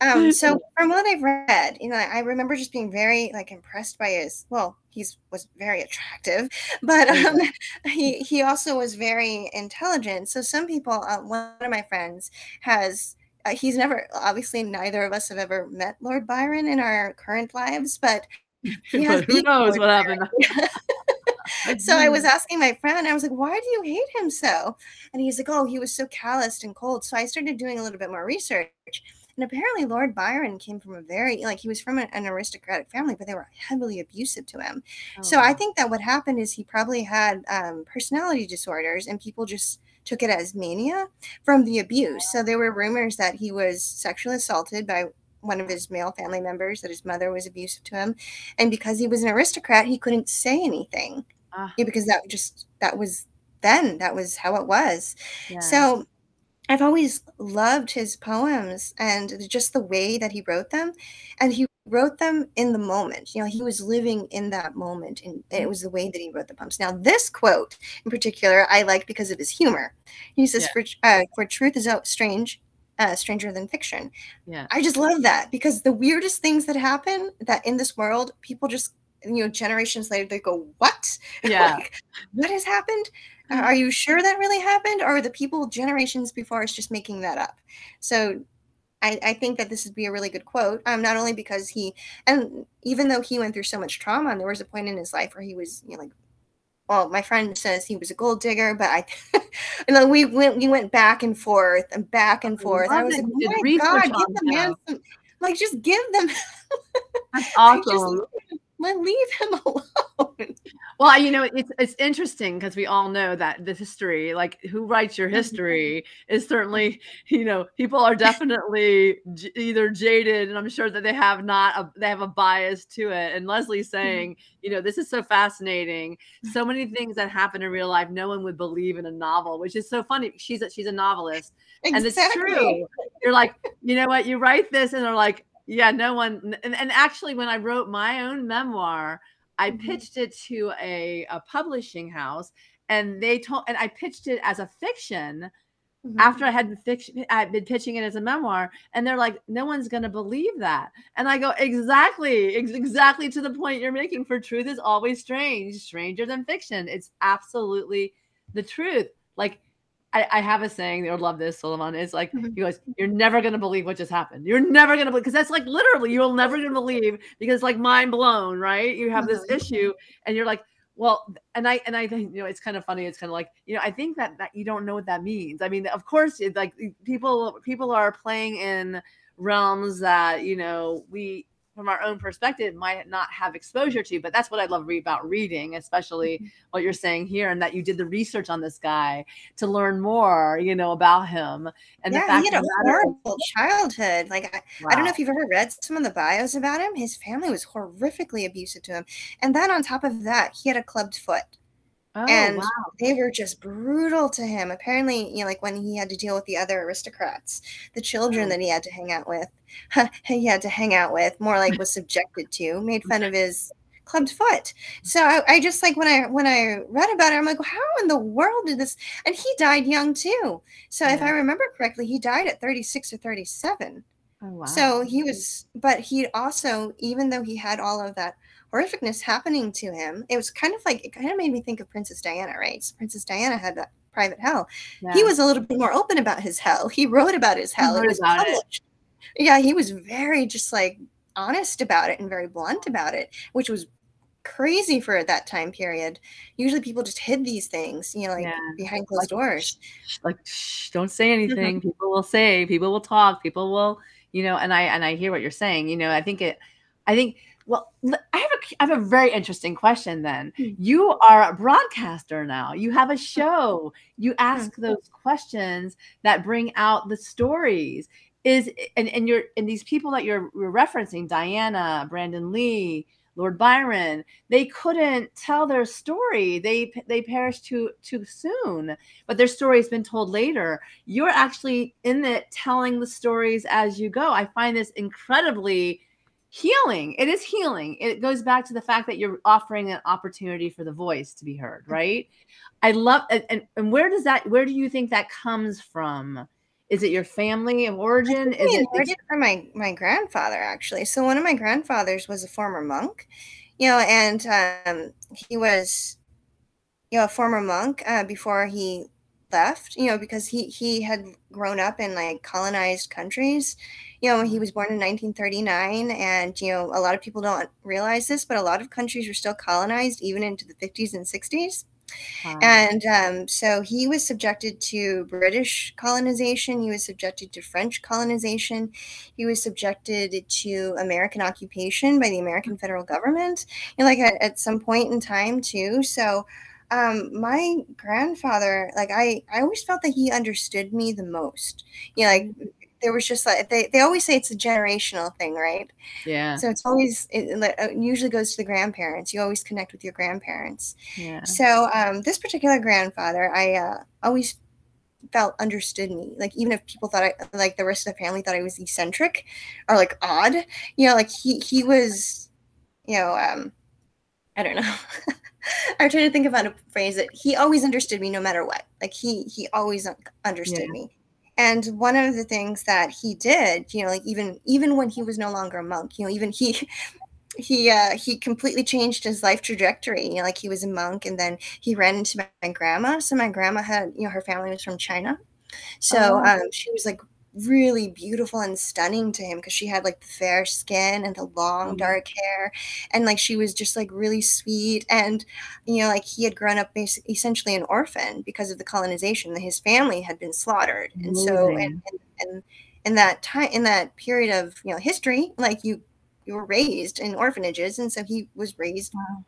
um so from what i've read you know i remember just being very like impressed by his well he's was very attractive but um he he also was very intelligent. So some people uh, one of my friends has uh, he's never obviously neither of us have ever met lord byron in our current lives but who knows what happened? so I was asking my friend, I was like, why do you hate him so? And he's like, oh, he was so calloused and cold. So I started doing a little bit more research. And apparently, Lord Byron came from a very, like, he was from an, aristocratic family, but they were heavily abusive to him. Oh. So I think that what happened is he probably had um, personality disorders and people just took it as mania from the abuse. So there were rumors that he was sexually assaulted by one of his male family members that his mother was abusive to him, and because he was an aristocrat, he couldn't say anything uh, yeah, because that just that was then that was how it was. Yeah. So I've always loved his poems and just the way that he wrote them. And he wrote them in the moment. You know, he was living in that moment, and it mm. was the way that he wrote the poems. Now, this quote in particular, I like because of his humor. He says, yeah. "For uh, for truth is out strange, uh, stranger than fiction." Yeah, I just love that because the weirdest things that happen that in this world, people just you know generations later they go, "What? Yeah, like, what has happened?" Are you sure that really happened, or the people generations before us just making that up? So I, I, think that this would be a really good quote. Um, not only because he, and even though he went through so much trauma, and there was a point in his life where he was, you know, like, well, my friend says he was a gold digger, but I, and then we went, we went back and forth and back and forth. I, I was like, oh my god, give the man some, like, just give them. That's awesome. just, let leave him alone. Well, you know, it's it's interesting because we all know that the history, like who writes your mm-hmm. history, is certainly, you know, people are definitely j- either jaded, and I'm sure that they have not a, they have a bias to it. And Leslie's mm-hmm. saying, you know, this is so fascinating. So many things that happen in real life, no one would believe in a novel, which is so funny. She's a, she's a novelist, exactly. and it's true. You're like, you know what? You write this, and they're like, yeah, no one. And, and actually, when I wrote my own memoir, I mm-hmm. pitched it to a, a publishing house, and they told, and I pitched it as a fiction. Mm-hmm. After I had been fiction, I had been pitching it as a memoir, and they're like, "No one's going to believe that." And I go, "Exactly, ex- exactly to the point you're making. For truth is always strange, stranger than fiction. It's absolutely the truth. Like I, I, have a saying that would love this, Solomon. It's like mm-hmm. he goes, You're never gonna believe what just happened. You're never gonna believe because that's like literally you'll never gonna believe because it's like mind blown, right? You have this mm-hmm. issue and you're like, well, and I and I think you know it's kind of funny. It's kind of like you know I think that that you don't know what that means. I mean, of course, it, like people people are playing in realms that you know we from our own perspective might not have exposure to but that's what i love re- about reading especially mm-hmm. what you're saying here and that you did the research on this guy to learn more you know about him and yeah, the fact he had a horrible childhood like I, wow. I don't know if you've ever read some of the bios about him his family was horrifically abusive to him and then on top of that he had a clubbed foot Oh, and wow. they were just brutal to him. Apparently, you know, like when he had to deal with the other aristocrats, the children oh. that he had to hang out with, he had to hang out with, more like was subjected to, made fun of his clubbed foot. Mm. So I, I, just like when I when I read about it, I'm like, how in the world did this? And he died young too. So yeah. if I remember correctly, he died at 36 or 37. Oh, wow. So he was, but he also, even though he had all of that horrificness happening to him. It was kind of like it kind of made me think of Princess Diana, right? So Princess Diana had that private hell. Yeah. He was a little bit more open about his hell. He wrote about his hell. It was published. It. Yeah, he was very just like honest about it and very blunt about it, which was crazy for that time period. Usually people just hid these things, you know, like yeah. behind closed like, doors. Like shh, don't say mm-hmm. anything. people will say, people will talk, people will, you know, and I and I hear what you're saying. You know, I think it I think well, I have a I have a very interesting question then. Hmm. You are a broadcaster now. You have a show. You ask those questions that bring out the stories. Is and, and you're and these people that you're, you're referencing, Diana, Brandon Lee, Lord Byron, they couldn't tell their story. They they perished too too soon, but their story has been told later. You're actually in it telling the stories as you go. I find this incredibly healing. It is healing. It goes back to the fact that you're offering an opportunity for the voice to be heard mm-hmm. right? I love and, and where does that where do you think that comes from? Is it your family of origin? is it origin from my my grandfather actually. So one of my grandfathers was a former monk you know and um, he was you know a former monk uh, before he left you know because he he had grown up in like colonized countries. You know he was born in 1939 and you know a lot of people don't realize this but a lot of countries were still colonized even into the 50s and 60s wow. and um, so he was subjected to british colonization he was subjected to french colonization he was subjected to american occupation by the american federal government know, like at, at some point in time too. So um my grandfather like i i always felt that he understood me the most you know like there was just like they, they always say it's a generational thing, right? Yeah. So it's always it, it usually goes to the grandparents. You always connect with your grandparents. Yeah. So um, this particular grandfather, I uh, always felt understood me. Like even if people thought I like the rest of the family thought I was eccentric or like odd, you know, like he he was, you know, um, I don't know. I'm trying to think of how to phrase it. He always understood me no matter what. Like he he always understood yeah. me. And one of the things that he did, you know, like even even when he was no longer a monk, you know, even he he uh he completely changed his life trajectory you know like he was a monk and then he ran into my, my grandma so my grandma had you know her family was from china so oh. um she was like really beautiful and stunning to him because she had like the fair skin and the long mm-hmm. dark hair and like she was just like really sweet and you know like he had grown up basically essentially an orphan because of the colonization that his family had been slaughtered and so and, and, and in that time in that period of you know history like you you were raised in orphanages and so he was raised wow.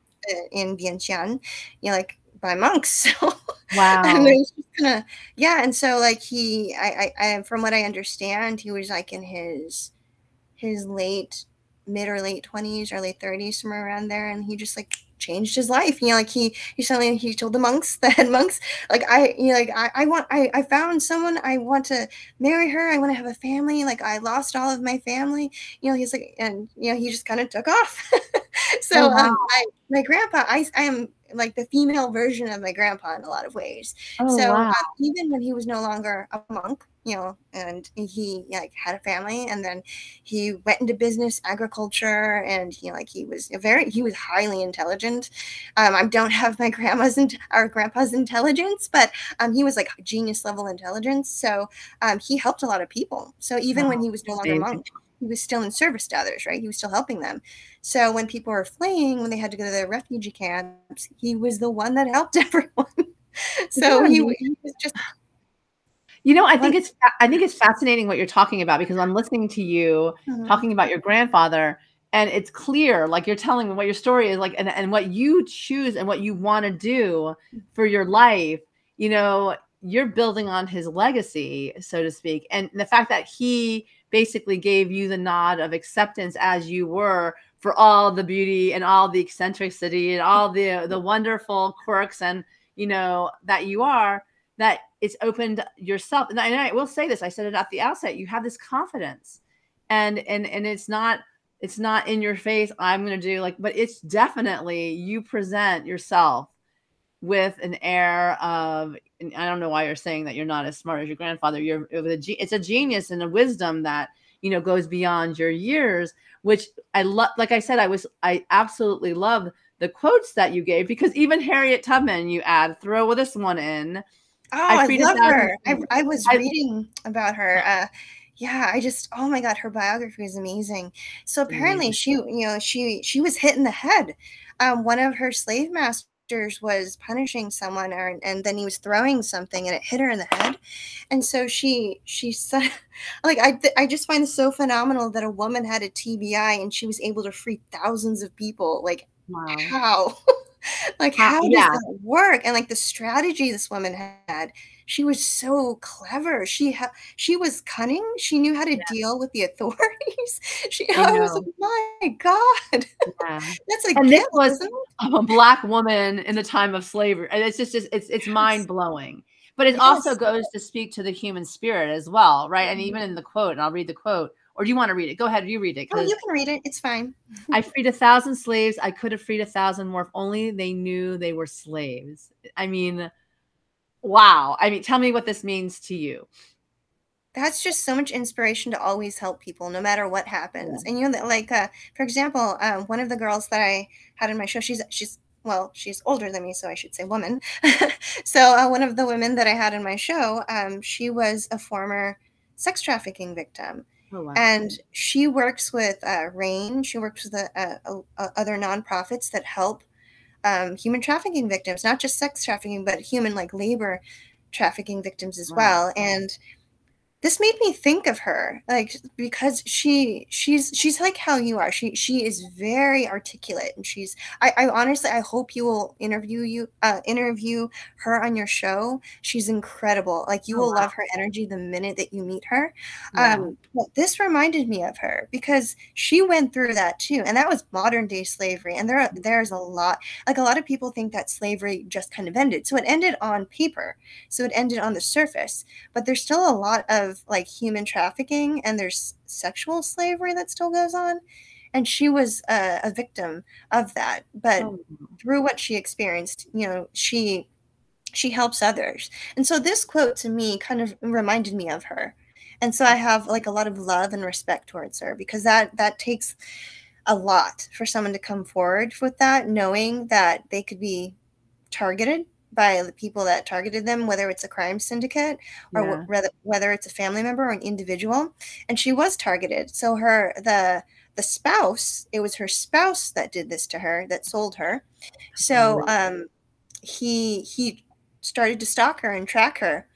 in Vientiane you know like by monks so Wow. and it was just kind of yeah, and so like he, I, I, I, from what I understand, he was like in his his late mid or late twenties or late thirties, somewhere around there, and he just like changed his life. You know, like he he suddenly he told the monks, the head monks, like I you know, like I, I want I, I found someone, I want to marry her, I want to have a family, like I lost all of my family. You know, he's like and you know, he just kind of took off. so oh, wow. um, I, my grandpa, I I am like the female version of my grandpa in a lot of ways. Oh, so wow. um, even when he was no longer a monk, you know, and he like had a family, and then he went into business, agriculture, and he like he was very, he was highly intelligent. Um, I don't have my grandma's and our grandpa's intelligence, but um, he was like genius level intelligence. So um, he helped a lot of people. So even wow. when he was no longer a monk he was still in service to others, right? He was still helping them. So when people were fleeing, when they had to go to the refugee camps, he was the one that helped everyone. so he, he, was just. You know, I think it's I think it's fascinating what you're talking about because I'm listening to you mm-hmm. talking about your grandfather, and it's clear, like you're telling me what your story is like, and, and what you choose and what you want to do for your life. You know, you're building on his legacy, so to speak, and the fact that he basically gave you the nod of acceptance as you were for all the beauty and all the eccentricity and all the the wonderful quirks and you know that you are that it's opened yourself. And I, and I will say this i said it at the outset you have this confidence. And and and it's not it's not in your face i'm going to do like but it's definitely you present yourself with an air of I don't know why you're saying that you're not as smart as your grandfather. You're it's a genius and a wisdom that you know goes beyond your years. Which I love. Like I said, I was I absolutely love the quotes that you gave because even Harriet Tubman, you add throw this one in. Oh, I, I love her. I, I was I, reading about her. Uh, yeah, I just oh my god, her biography is amazing. So apparently, she you know she she was hit in the head. Um, one of her slave masters was punishing someone or, and then he was throwing something and it hit her in the head. And so she she said like i th- i just find this so phenomenal that a woman had a tbi and she was able to free thousands of people. Like wow. how like how, does yeah. that work and like the strategy this woman had she was so clever. She ha- she was cunning. She knew how to yeah. deal with the authorities. She I, I was like, my God, yeah. that's a and this was a black woman in the time of slavery. And it's just, it's it's, it's mind blowing. But it yes. also goes to speak to the human spirit as well, right? And even mm-hmm. in the quote, and I'll read the quote. Or do you want to read it? Go ahead, you read it. Oh, you can read it. It's fine. I freed a thousand slaves. I could have freed a thousand more if only they knew they were slaves. I mean, wow. I mean, tell me what this means to you. That's just so much inspiration to always help people, no matter what happens. Yeah. And you know, like uh, for example, um, one of the girls that I had in my show, she's she's well, she's older than me, so I should say woman. so uh, one of the women that I had in my show, um, she was a former sex trafficking victim. Oh, wow. And she works with uh, RAINN. She works with uh, uh, other nonprofits that help um, human trafficking victims, not just sex trafficking, but human like labor trafficking victims as wow. well. And this made me think of her like because she she's she's like how you are. She she is very articulate and she's i, I honestly i hope you will interview you uh interview her on your show. She's incredible. Like you oh, will wow. love her energy the minute that you meet her. Yeah. um but this reminded me of her because she went through that too and that was modern day slavery and there there's a lot like a lot of people think that slavery just kind of ended. So it ended on paper. So it ended on the surface but there's still a lot of of like human trafficking and there's sexual slavery that still goes on. And she was a, a victim of that. But oh. through what she experienced you know she she helps others. And so this quote to me kind of reminded me of her. And so i have like a lot of love and respect towards her because that that takes a lot for someone to come forward with that knowing that they could be targeted by the people that targeted them, whether it's a crime syndicate or yeah. whether whether it's a family member or an individual. And she was targeted. So her the the spouse, it was her spouse that did this to her, that sold her. So um, he he started to stalk her and track her.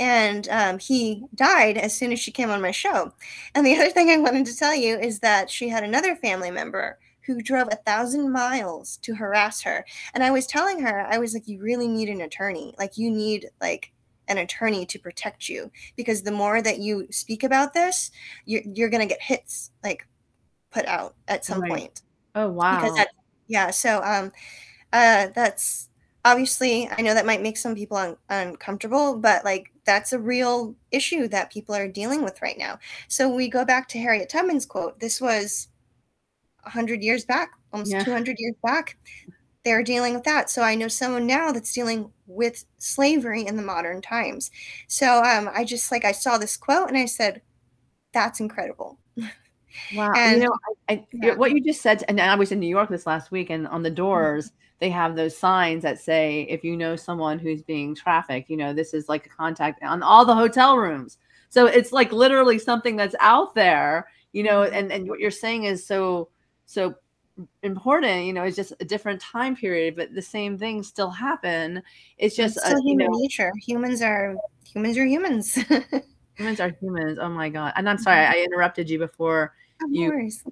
And um, he died as soon as she came on my show. And the other thing I wanted to tell you is that she had another family member who drove a thousand miles to harass her. And I was telling her, I was like, you really need an attorney. Like, you need like an attorney to protect you because the more that you speak about this, you're, you're going to get hits like put out at some right. point. Oh, wow. Because that, yeah. So, um, uh, that's obviously, I know that might make some people un- uncomfortable, but like, that's a real issue that people are dealing with right now. So we go back to Harriet Tubman's quote. This was 100 years back, almost yeah. 200 years back, they're dealing with that. So I know someone now that's dealing with slavery in the modern times. So um, I just like, I saw this quote and I said, that's incredible. Wow. And, you know, I, I, yeah. what you just said, and I was in New York this last week, and on the mm-hmm. doors, mm-hmm. they have those signs that say, if you know someone who's being trafficked, you know, this is like a contact on all the hotel rooms. So it's like literally something that's out there, you know, mm-hmm. and, and what you're saying is so so important you know it's just a different time period but the same things still happen. It's just it's still human know, nature. Humans are humans are humans. Humans are humans. Oh my god. And i'm sorry i interrupted you before of you course.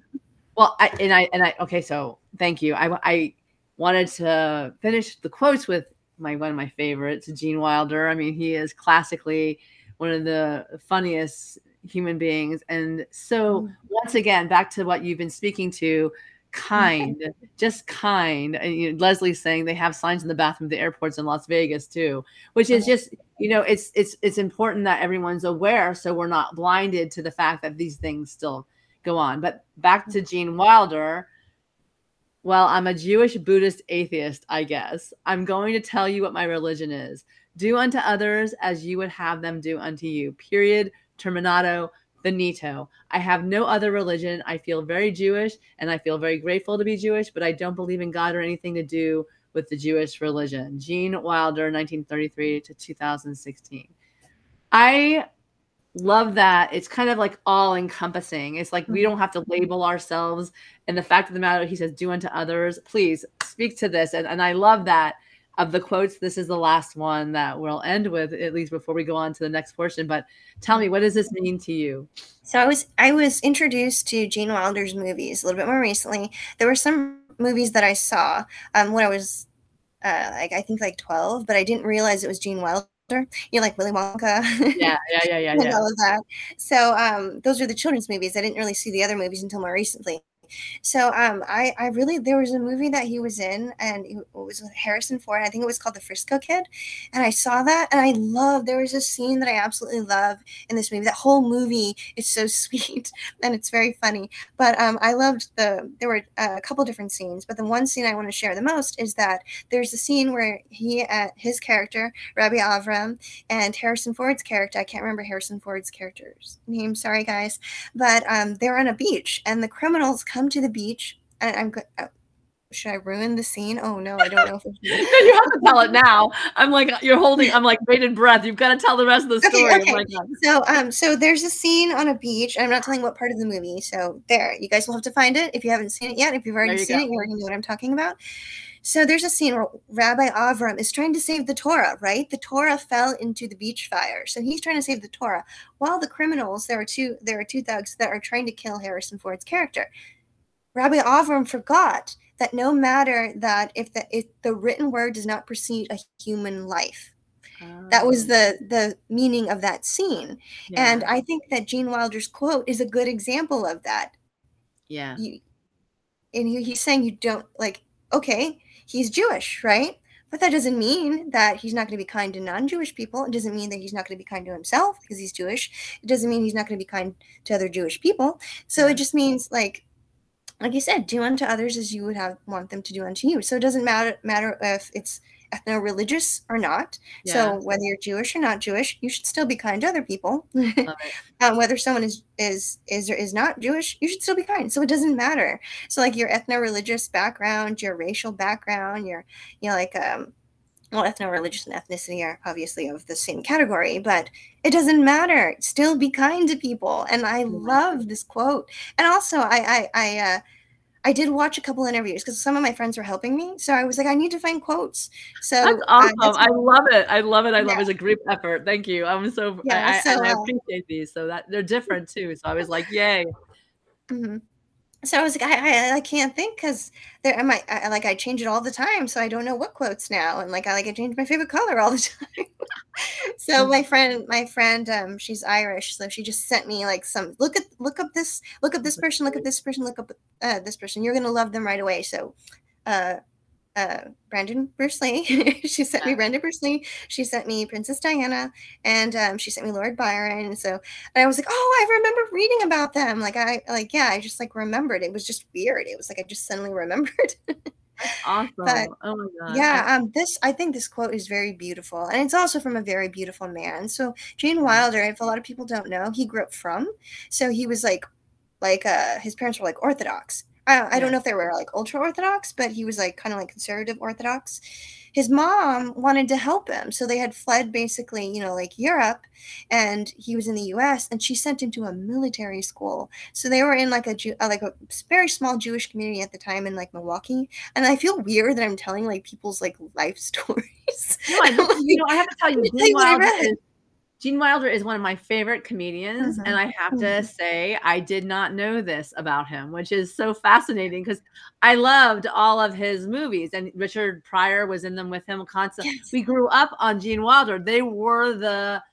well I, and i and i okay so thank you. I i wanted to finish the quotes with my one of my favorites gene wilder. I mean he is classically one of the funniest human beings. And so, mm. once again, back to what you've been speaking to kind, just kind. And, you know, Leslie's saying they have signs in the bathroom of the airports in Las Vegas too, which is just, you know, it's it's it's important that everyone's aware so we're not blinded to the fact that these things still go on. But back to Gene Wilder. Well, I'm a Jewish Buddhist atheist, I guess. I'm going to tell you what my religion is. Do unto others as you would have them do unto you. Period terminato finito. I have no other religion. I feel very Jewish and I feel very grateful to be Jewish, but I don't believe in God or anything to do with the Jewish religion. Gene Wilder, 1933 to 2016. I love that. It's kind of like all encompassing. It's like we hmm. don't have to label ourselves. And the fact of the matter, he says, do unto others. Please speak to this. And, and I love that of the quotes, this is the last one that we'll end with, at least before we go on to the next portion. But tell me, what does this mean to you? So I was I was introduced to Gene Wilder's movies a little bit more recently. There were some movies that I saw um, when I was uh, like I think like twelve, but I didn't realize it was Gene Wilder. You know, like Willy Wonka. Yeah, yeah, yeah, yeah, yeah. all of that. So um, those are the children's movies. I didn't really see the other movies until more recently. So um, I I really there was a movie that he was in, and it was with Harrison Ford. I think it was called The Frisco Kid, and I saw that, and I love. There was a scene that I absolutely love in this movie. That whole movie is so sweet and it's very funny. But um, I loved the. There were a couple different scenes, but the one scene I want to share the most is that there's a scene where he, uh, his character Rabbi Avram, and Harrison Ford's character. I can't remember Harrison Ford's character's name. Sorry, guys, but um, they're on a beach, and the criminals come come to the beach and I'm good. Uh, should I ruin the scene? Oh no, I don't know if you have to tell it now. I'm like you're holding. I'm like bated breath. You've got to tell the rest of the story. Okay, okay. Oh so um, so there's a scene on a beach. I'm not telling what part of the movie. So there, you guys will have to find it if you haven't seen it yet. If you've already seen go. it, you already know what I'm talking about. So there's a scene where Rabbi Avram is trying to save the Torah, right? The Torah fell into the beach fire. So he's trying to save the Torah. While the criminals, there are two there are two thugs that are trying to kill Harrison Ford's character. Rabbi Avram forgot that no matter that if the if the written word does not precede a human life. That was the ah. the meaning of that scene. Yeah. And I think that Gene Wilder's quote is a good example of that. Yeah. You, and he, he's saying you don't like okay, he's Jewish, right? But that doesn't mean that he's not going to be kind to non-Jewish people. It doesn't mean that he's not going to be kind to himself because he's Jewish. It doesn't mean he's not going to be kind to other Jewish people. So it just means like like you said, do unto others as you would have want them to do unto you. So it doesn't matter matter if it's ethno-religious or not. Yeah. So whether you're Jewish or not Jewish, you should still be kind to other people. um, whether someone is is is or is not Jewish, you should still be kind. So it doesn't matter. So like your ethno-religious background, your racial background, your you know like um well, ethno-religious and ethnicity are obviously of the same category, but it doesn't matter. Still be kind to people. And I love this quote. And also, I I I uh, I did watch a couple interviews because some of my friends were helping me. So I was like, I need to find quotes. So that's awesome. Uh, that's I love it. I love it. I love it. It's a group effort. Thank you. I'm so, yeah, I, so, I, I uh appreciate these. So that they're different too. So I was like, yay. Mm-hmm. So I was like, I, I, I can't think because there am I, I like I change it all the time, so I don't know what quotes now, and like I like I change my favorite color all the time. so mm-hmm. my friend, my friend, um, she's Irish, so she just sent me like some look at look up this look up this person, look up this person, look up uh, this person. You're gonna love them right away. So, uh, uh, Brandon Bruce Lee. she sent me Brandon Bruce Lee. She sent me Princess Diana, and um, she sent me Lord Byron. So and I was like, oh, I remember reading about them. Like I like yeah, I just like remembered. It was just weird. It was like I just suddenly remembered. awesome. But, oh my god. Yeah, um, this I think this quote is very beautiful, and it's also from a very beautiful man. So Gene Wilder, if a lot of people don't know, he grew up from. So he was like, like uh, his parents were like Orthodox I, I don't know if they were like ultra orthodox, but he was like kind of like conservative orthodox. His mom wanted to help him, so they had fled basically, you know, like Europe, and he was in the U.S. and she sent him to a military school. So they were in like a uh, like a very small Jewish community at the time in like Milwaukee. And I feel weird that I'm telling like people's like life stories. No, I, you know, I have to tell you, is Gene Wilder is one of my favorite comedians, mm-hmm. and I have to mm-hmm. say I did not know this about him, which is so fascinating because I loved all of his movies, and Richard Pryor was in them with him constantly. Yes. We grew up on Gene Wilder; they were the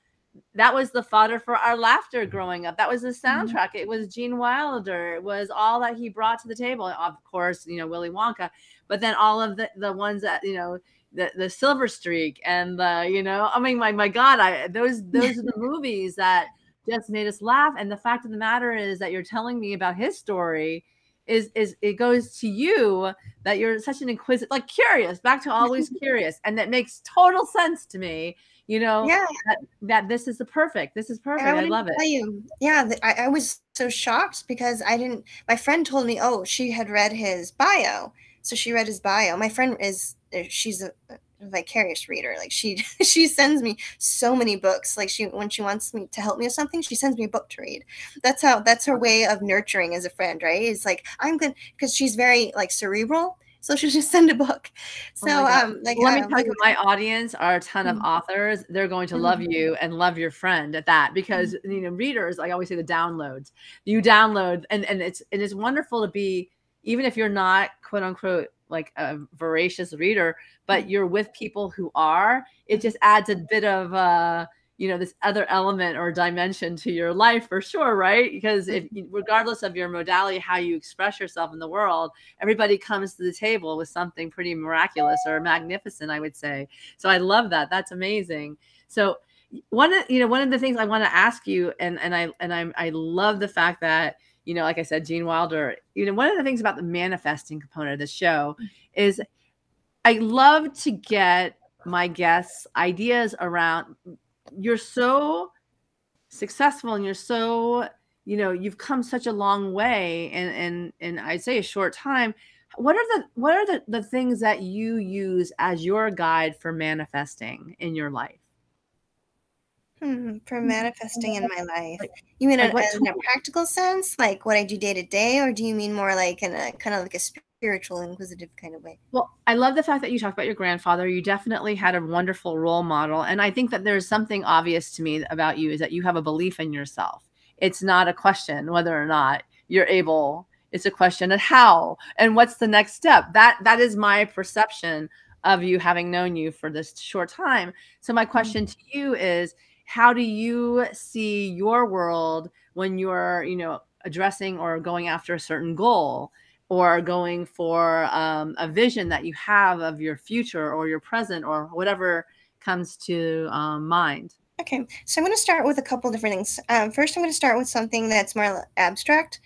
that was the fodder for our laughter growing up. That was the mm-hmm. soundtrack. Mm-hmm. It was Gene Wilder. It was all that he brought to the table. Of course, you know Willy Wonka, but then all of the the ones that you know the the Silver Streak and the you know I mean my my God I those those are the movies that just made us laugh. And the fact of the matter is that you're telling me about his story is is it goes to you that you're such an inquisitive like curious back to always curious. And that makes total sense to me you know yeah. that, that this is the perfect this is perfect. I, I love it. you, yeah I, I was so shocked because i didn't my friend told me oh she had read his bio so she read his bio. My friend is uh, she's a, vicarious reader. Like she she sends me so many books. Like she when she wants me to help me with something she sends me a book to read. That's how that's her way of nurturing as a friend right? It's like i'm good because she's very like cerebral so she'll just send a book. Oh so oh um like let me tell you my audience are a ton of mm-hmm. authors. They're going to mm-hmm. love you and love your friend at that because mm-hmm. you know readers i always say the downloads. You download and and it's and it's wonderful to be even if you're not quote unquote like a voracious reader, but mm. you're with people who are, it just adds a bit of uh you know this other element or dimension to your life for sure right because if mm-hmm. regardless of your modality how you express yourself in the world everybody comes to the table with something pretty miraculous or magnificent i would say so i love that that's amazing so one of you know one of the things i want to ask you and and i and i i love the fact that you know, like I said, Gene Wilder, you know, one of the things about the manifesting component of the show is I love to get my guests ideas around you're so successful and you're so you know you've come such a long way and and and i'd say a short time. What are the what are the, the things that you use as your guide for manifesting in your life Hmm, for manifesting in my life. You mean like in, in a practical sense, like what I do day to day, or do you mean more like in a kind of like a spiritual, inquisitive kind of way? Well, I love the fact that you talked about your grandfather. You definitely had a wonderful role model. And I think that there's something obvious to me about you is that you have a belief in yourself. It's not a question whether or not you're able, it's a question of how and what's the next step. That that is my perception of you having known you for this short time. So my mm-hmm. question to you is how do you see your world when you're you know addressing or going after a certain goal or going for um, a vision that you have of your future or your present or whatever comes to um, mind okay so i'm going to start with a couple different things um, first i'm going to start with something that's more abstract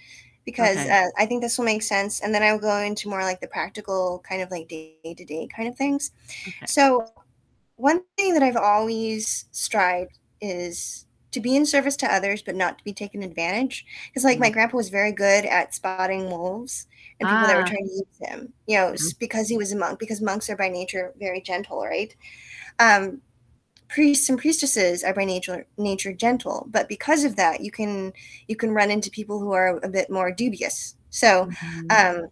because okay. uh, i think this will make sense and then i will go into more like the practical kind of like day-to-day kind of things okay. so one thing that i've always strived is to be in service to others but not to be taken advantage because like mm-hmm. my grandpa was very good at spotting wolves and people ah. that were ah. trying to use him you know mm-hmm. because he was a monk because monks are by nature very gentle right um priests and priestesses are by nature nature gentle but because of that you can you can run into people who are a bit more dubious so mm-hmm. um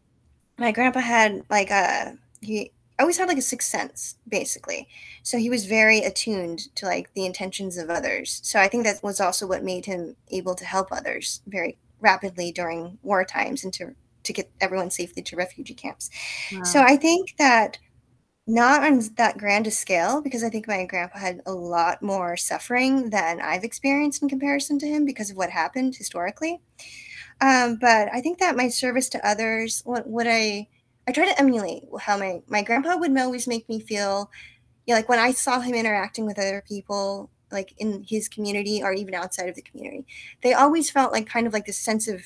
my grandpa had like a he always had like a sixth sense basically. So he was very attuned to like the intentions of others. So i think that was also what made him able to help others very rapidly during war times and to to get everyone safely to refugee camps. Wow. so i think that not on that grand a scale because i think my grandpa had a lot more suffering than i've experienced in comparison to him because of what happened historically. Um, but i think that my service to others what, what i I try to emulate how my my grandpa would always make me feel, you know, like when I saw him interacting with other people, like in his community or even outside of the community, they always felt like kind of like this sense of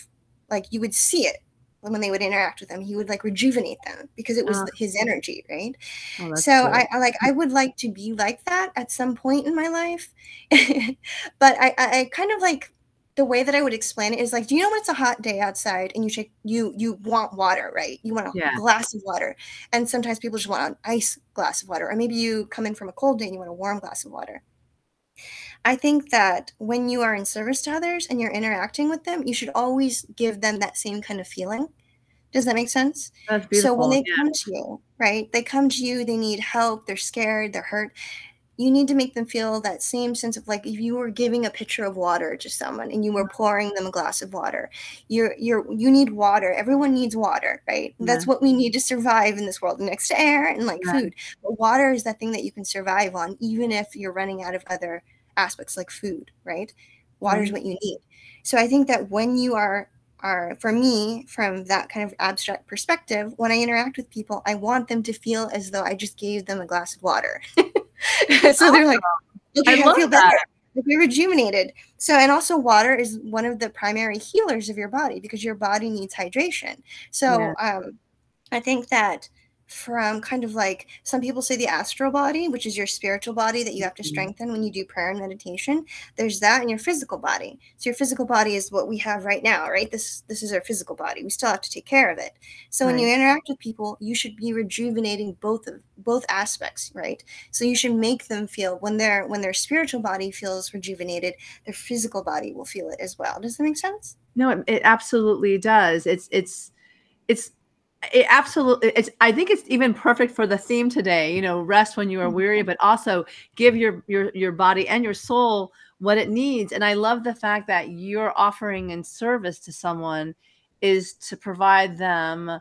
like you would see it when they would interact with them. He would like rejuvenate them because it was uh, his energy right? Oh, so I, I, like i would like to be like that at some point in my life. But I, I kind of like the way that I would explain it is like, do you know when it's a hot day outside and you take you you want water, right? You want a yeah. glass of water, and sometimes people just want an ice glass of water, or maybe you come in from a cold day and you want a warm glass of water. I think that when you are in service to others and you're interacting with them, you should always give them that same kind of feeling. Does that make sense? That's beautiful. So when they yeah. come to you, right? They come to you, they need help, they're scared, they're hurt you need to make them feel that same sense of like if you were giving a pitcher of water to someone and you were pouring them a glass of water you're you're you need water. Everyone needs water right? Yeah. that's what we need to survive in this world next to air and like yeah. food. But water is that thing that you can survive on even if you're running out of other aspects like food right? Water is mm-hmm. what you need. So i think that when you are are for me from that kind of abstract perspective when i interact with people i want them to feel as though i just gave them a glass of water so they're like, okay, I, I feel better. You're rejuvenated. So, and also, water is one of the primary healers of your body because your body needs hydration. So, yeah. um, I think that from kind of like some people say the astral body, which is your spiritual body that you have to mm-hmm. strengthen when you do prayer and meditation. There's that in your physical body. So your physical body is what we have right now, right? This this is our physical body. We still have to take care of it. So right. when you interact with people, you should be rejuvenating both of both aspects, right? So you should make them feel when their when their spiritual body feels rejuvenated, their physical body will feel it as well. Does that make sense? No, it, it absolutely does. It's it's it's it absolutely it's i think it's even perfect for the theme today you know rest when you are weary mm-hmm. but also give your your your body and your soul what it needs and i love the fact that you're offering in service to someone is to provide them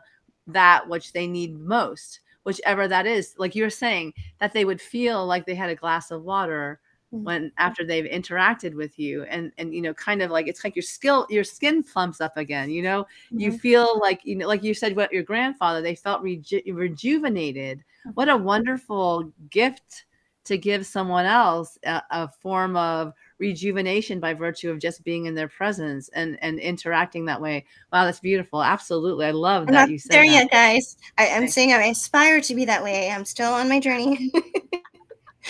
that which they need most whichever that is like you're saying that they would feel like they had a glass of water. When after they've interacted with you and and you know kind of like it's like your skill your skin plumps up again you know? Mm-hmm. you feel like you know like you said what your grandfather they felt reju- rejuvenated. What a wonderful gift to give someone else a, a, form of rejuvenation by virtue of just being in their presence and and interacting that way. Wow that's beautiful. Absolutely. I love I'm that you said there that. yet guys. I, am saying i aspire to be that way. I'm still on my journey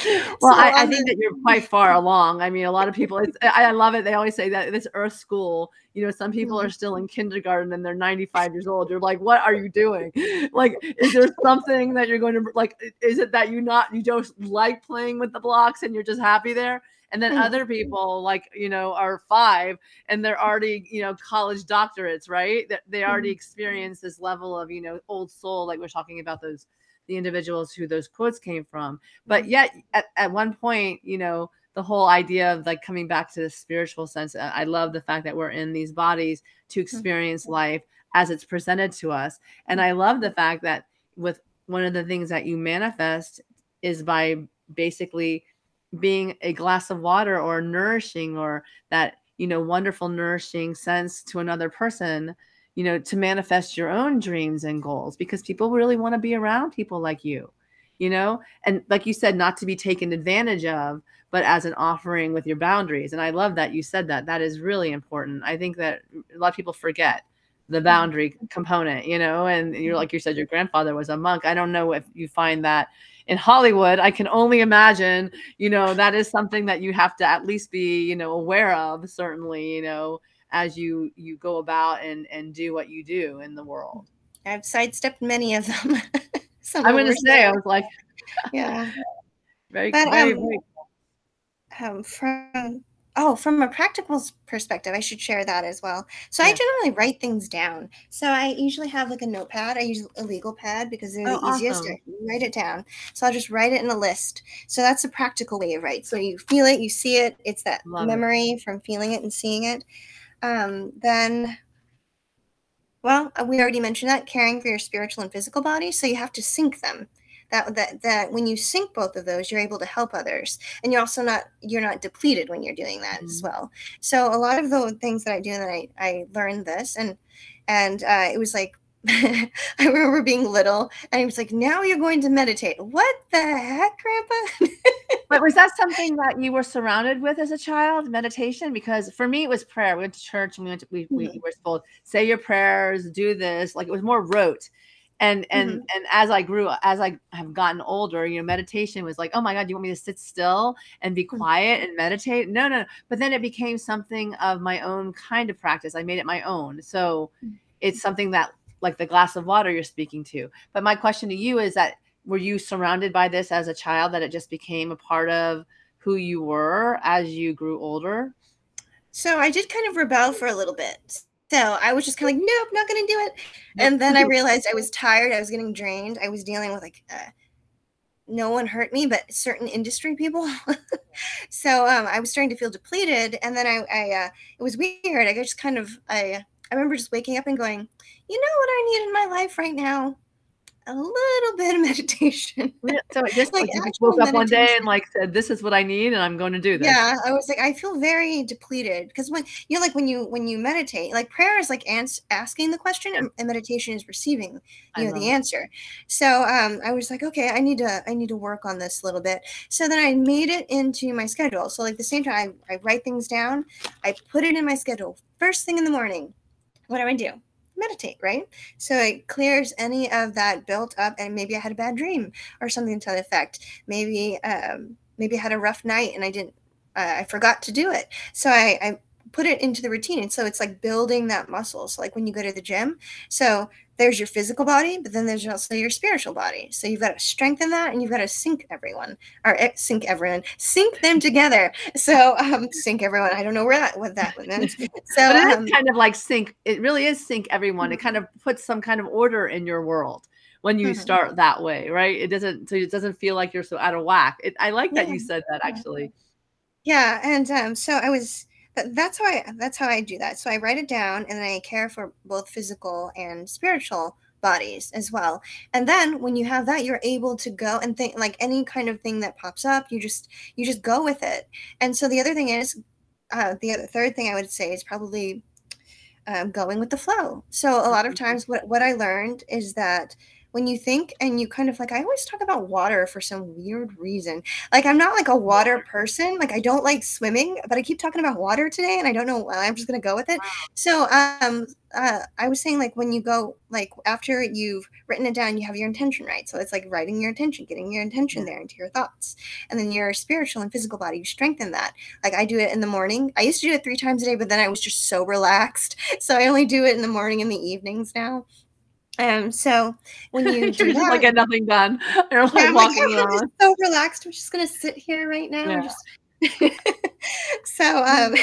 well, so I, I, think that you're quite far along. I mean, a lot of people, it's, I, I love it. They always say that this Earth School, you know, some people are still in kindergarten and they're 95 years old. You're like, what are you doing? Like, is there something that you're going to like? Is it that you not you don't like playing with the blocks and you're just happy there? And then mm-hmm. other people, like you know, are five and they're already you know college doctorates, right? That they already mm-hmm. experience this level of you know old soul, like we're talking about those the individuals who those quotes came from. But yet, at, at one point, you know, the whole idea of like coming back to the spiritual sense. I love the fact that we're in these bodies to mm-hmm. experience life as it's presented to us. And I love the fact that with one of the things that you manifest is by basically being a glass of water or nourishing or that, you know, wonderful nourishing sense to another person you know, to manifest your own dreams and goals because people really want to be around people like you, you know, and like you said, not to be taken advantage of, but as an offering with your boundaries. And I love that you said that. That is really important. I think that a lot of people forget the mm-hmm. boundary component, you know, and you're mm-hmm. like you said, your grandfather was a monk. I don't know if you find that in Hollywood. I can only imagine, you know, that is something that you have to at least be, you know, aware of, certainly, you know, as you you go about and and do what you do in the world. I've sidestepped many of them. I'm going to say i was like yeah. Very but, very, um, very um, from oh from a practical perspective i should share that as well. So yeah. i generally write things down. So i usually have like a notepad. I use a legal pad because they're oh, the easiest awesome. to write it down. So i'll just write it in a list. So that's a practical way of write so you feel it you see it. It's that Love memory it. from feeling it and seeing it um, then well uh, we already mentioned that caring for your spiritual and physical body so you have to sync them. That that that when you sync both of those you're able to help others. And you're also not you're not depleted when you're doing that mm-hmm. as well. So a lot of the things that i do that i i learned this and and uh, it was like I remember being little and he was like, now you're going to meditate. What the heck, Grandpa? but was that something that you were surrounded with as a child, meditation? Because for me, it was prayer. We went to church and we went to, we, mm-hmm. we were told, say your prayers, do this. Like it was more rote. And and mm-hmm. and as I grew, as I have gotten older, you know, meditation was like, oh my God, you want me to sit still and be mm-hmm. quiet and meditate? No, no. But then it became something of my own kind of practice. I made it my own. So mm. it's something that like the glass of water you're speaking to. But my question to you is that were you surrounded by this as a child that it just became a part of who you were as you grew older? So I did kind of rebel for a little bit. So I was just kind of like, nope, not going to do it. And then I realized I was tired. I was getting drained. I was dealing with like, uh, no one hurt me, but certain industry people. so um, I was starting to feel depleted. And then I, I uh, it was weird. I just kind of, I, I remember just waking up and going, you know what I need in my life right now? A little bit of meditation. So I just like, like woke up one day and like said, "This is what I need, and I'm going to do this." Yeah, I was like, I feel very depleted because when you know, like when you when you meditate, like prayer is like ans- asking the question, yeah. and meditation is receiving, you know, the answer. So um, I was like, okay, I need to I need to work on this a little bit. So then I made it into my schedule. So like the same time, I, I write things down, I put it in my schedule first thing in the morning. What do I do? meditate, right? So it clears any of that built up, and maybe I had a bad dream or something to that effect. Maybe um, maybe I had a rough night and I didn't, uh, I forgot to do it. So I, I put it into the routine, and so it's like building that muscle. So like when you go to the gym, so there's your physical body, but then there's also your spiritual body. So you've got to strengthen that and you've got to sync everyone or eh, sync everyone, sync them together. So um, sync everyone. I don't know where that, what that meant. So it um, kind of like sync. It really is sync everyone. It kind of puts some kind of order in your world when you mm-hmm. start that way, right? It doesn't, so it doesn't feel like you're so out of whack. It, I like that yeah. you said that actually. Yeah. And um, so I was, that's how I that's how I do that. So I write it down and then I care for both physical and spiritual bodies as well. And then when you have that, you're able to go and think like any kind of thing that pops up, you just you just go with it. And so the other thing is, uh, the other third thing I would say is probably um, going with the flow. So a lot of mm-hmm. times, what what I learned is that when you think and you kind of like, I always talk about water for some weird reason. Like, I'm not like a water person. Like, I don't like swimming, but I keep talking about water today and I don't know why. I'm just going to go with it. So, um, uh, I was saying, like, when you go, like, after you've written it down, you have your intention right. So it's like writing your intention, getting your intention there into your thoughts. And then your spiritual and physical body, you strengthen that. Like, I do it in the morning. I used to do it three times a day, but then I was just so relaxed. So I only do it in the morning and the evenings now. Um, so when you do that, like get nothing done, you're like yeah, walking like, around. so relaxed. I'm just gonna sit here right now. Yeah. Just so um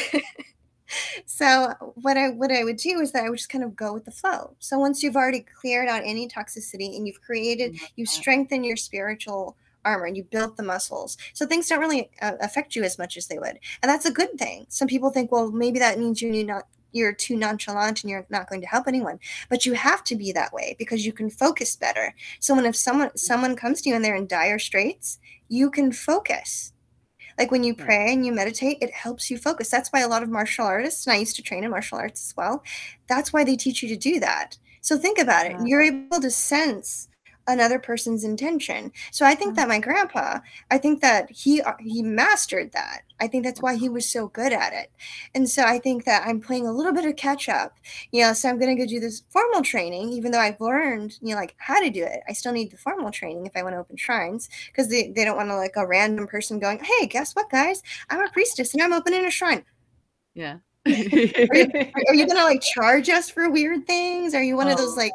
so what I what I would do is that I would just kind of go with the flow. So once you've already cleared out any toxicity and you've created, you've strengthened your spiritual armor and you built the muscles. So things don't really uh, affect you as much as they would. And that's a good thing. Some people think, well, maybe that means you need not you're too nonchalant and you're not going to help anyone. But you have to be that way because you can focus better. So when if someone mm. someone comes to you and they're in dire straits you can focus. Like when you pray and you meditate it helps you focus. That's why a lot of martial artists and i used to train in martial arts as well that's why they teach you to do that. So think about it. You're able to sense another person's intention. So I think mm-hmm. that my grandpa, I think that he he mastered that. I think that's why he mm-hmm. was so good at it. And so I think that I'm playing a little bit of catch up. You know, so I'm going to go do this formal training even though I've learned, you know, like how to do it. I still need the formal training if I want to open shrines because they, they don't want to like a random person going, "Hey, guess what, guys? I'm a priestess and I'm opening a shrine." Yeah. are you, are you gonna like charge us for weird things? Are you one oh. of those oh. like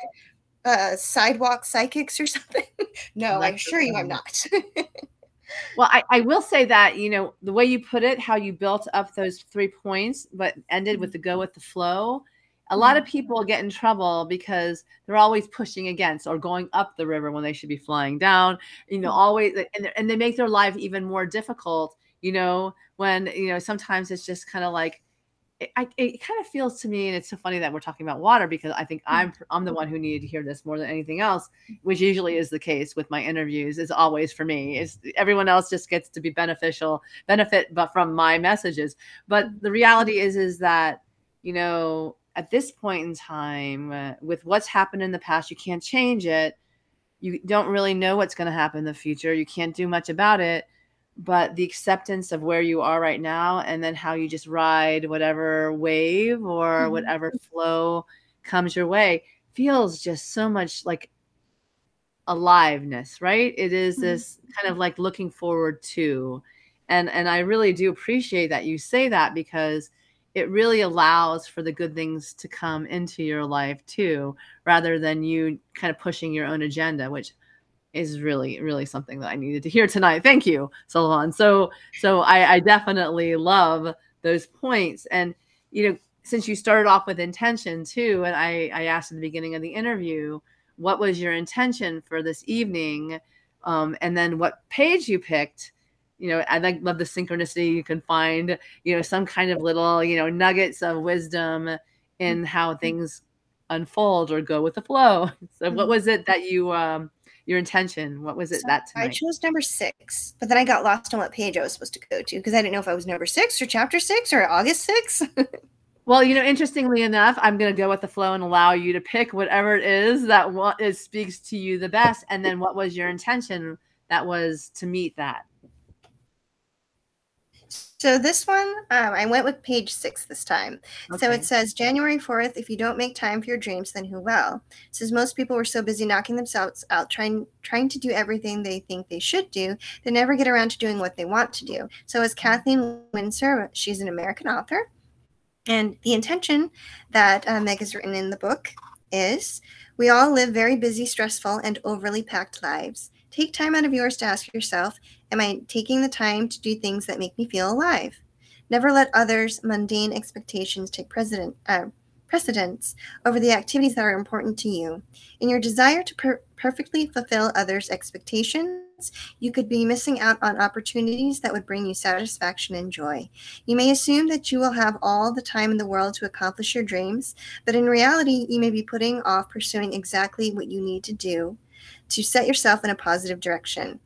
uh, sidewalk psychics or something? no, I'm sure you I'm not. well, I, I will say that, you know, the way you put it, how you built up those three points, but ended with the go with the flow. A lot of mm-hmm. people get in trouble because they're always pushing against or going up the river when they should be flying down, you know, mm-hmm. always, and, and they make their life even more difficult, you know, when, you know, sometimes it's just kind of like, it, I, it kind of feels to me, and it's so funny that we're talking about water because I think I'm I'm the one who needed to hear this more than anything else, which usually is the case with my interviews. Is always for me. Is everyone else just gets to be beneficial benefit, but from my messages. But the reality is is that you know at this point in time, uh, with what's happened in the past, you can't change it. You don't really know what's going to happen in the future. You can't do much about it but the acceptance of where you are right now and then how you just ride whatever wave or mm-hmm. whatever flow comes your way feels just so much like aliveness right it is mm-hmm. this kind of like looking forward to and and i really do appreciate that you say that because it really allows for the good things to come into your life too rather than you kind of pushing your own agenda which is really really something that i needed to hear tonight thank you Sullivan. so so I, I definitely love those points and you know since you started off with intention too and i i asked at the beginning of the interview what was your intention for this evening um, and then what page you picked you know i like love the synchronicity you can find you know some kind of little you know nuggets of wisdom in how mm-hmm. things unfold or go with the flow so what mm-hmm. was it that you um your intention. What was it so that tonight? I chose number six, but then I got lost on what page I was supposed to go to because I didn't know if I was number six or chapter six or August six. well, you know, interestingly enough, I'm going to go with the flow and allow you to pick whatever it is that what it speaks to you the best, and then what was your intention that was to meet that. So this one, um, I went with page six this time. Okay. So it says January 4th, if you don't make time for your dreams, then who will? It says most people were so busy knocking themselves out, trying trying to do everything they think they should do, they never get around to doing what they want to do. So as Kathleen Winsor, she's an American author. And the intention that uh, Meg has written in the book is we all live very busy, stressful, and overly packed lives. Take time out of yours to ask yourself Am I taking the time to do things that make me feel alive? Never let others' mundane expectations take uh, precedence over the activities that are important to you. In your desire to per- perfectly fulfill others' expectations, you could be missing out on opportunities that would bring you satisfaction and joy. You may assume that you will have all the time in the world to accomplish your dreams, but in reality, you may be putting off pursuing exactly what you need to do to set yourself in a positive direction.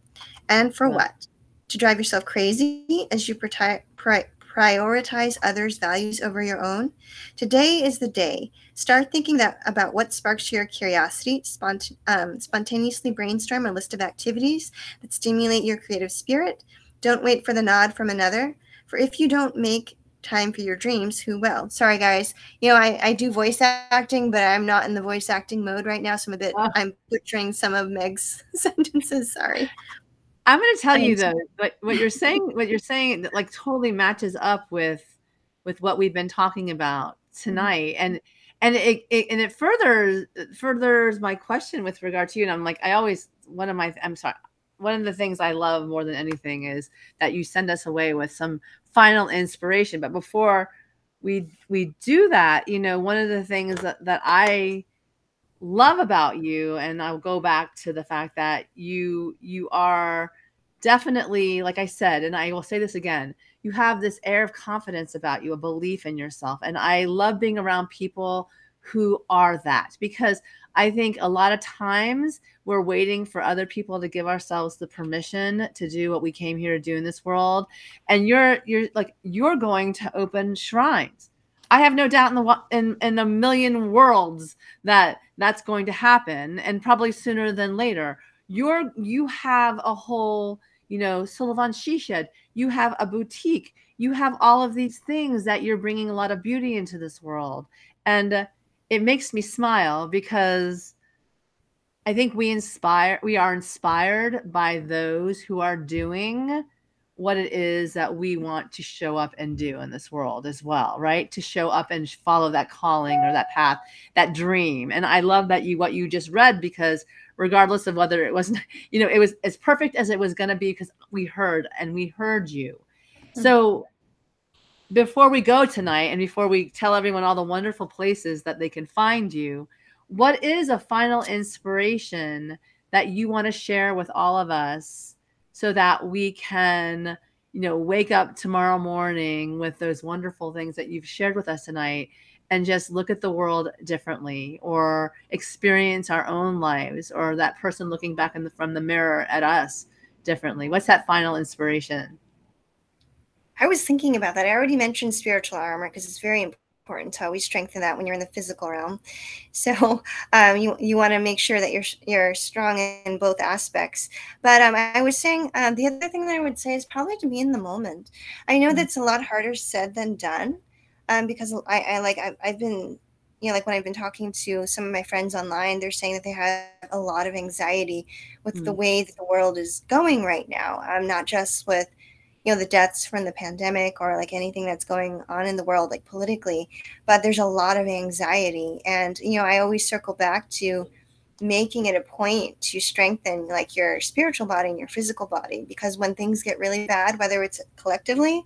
And for yeah. what? To drive yourself crazy as you pri- pri- prioritize others' values over your own? Today is the day. Start thinking that about what sparks your curiosity. Spont- um, spontaneously brainstorm a list of activities that stimulate your creative spirit. Don't wait for the nod from another. For if you don't make time for your dreams, who will? Sorry, guys. You know, I, I do voice acting, but I'm not in the voice acting mode right now. So I'm a bit, oh. I'm butchering some of Meg's sentences. Sorry. I'm going to tell you though, what, what you're saying, what you're saying, like totally matches up with, with what we've been talking about mm-hmm. tonight, and and it, it and it furthers furthers my question with regard to you. And I'm like, I always one of my, I'm sorry, one of the things I love more than anything is that you send us away with some final inspiration. But before we we do that, you know, one of the things that, that I love about you, and I'll go back to the fact that you you are definitely, like I said, and I will say this again, you have this air of confidence about you, a belief in yourself. And I love being around people who are that because I think a lot of times we're waiting for other people to give ourselves the permission to do what we came here to do in this world. And you're you're like you're going to open shrines. I have no doubt in the in in a million worlds that that's going to happen, and probably sooner than later. You're you have a whole you know Sullivan Shed. You have a boutique. You have all of these things that you're bringing a lot of beauty into this world, and uh, it makes me smile because I think we inspire we are inspired by those who are doing what it is that we want to show up and do in this world as well, right? To show up and follow that calling or that path, that dream. And I love that you what you just read because regardless of whether it wasn't, you know, it was as perfect as it was going to be because we heard and we heard you. Mm-hmm. So before we go tonight and before we tell everyone all the wonderful places that they can find you, what is a final inspiration that you want to share with all of us so that we can, you know, wake up tomorrow morning with those wonderful things that you've shared with us tonight and just look at the world differently or experience our own lives or that person looking back in the, from the mirror at us differently? What's that final inspiration? I was thinking about that. I already mentioned spiritual armor because it's very important to always strengthen that when you're in the physical realm. So um, you you want to make sure that you're you're strong in both aspects. But um, I was saying um, the other thing that I would say is probably to be in the moment. I know mm-hmm. that's a lot harder said than done, um, because I, I like I, I've been you know, like when I've been talking to some of my friends online, they're saying that they have a lot of anxiety with mm. the way that the world is going right now. Um, not just with you know the deaths from the pandemic or like anything that's going on in the world like politically but there's a lot of anxiety. And you know i always circle back to making it a point to strengthen like your spiritual body and your physical body because when things get really bad whether it's collectively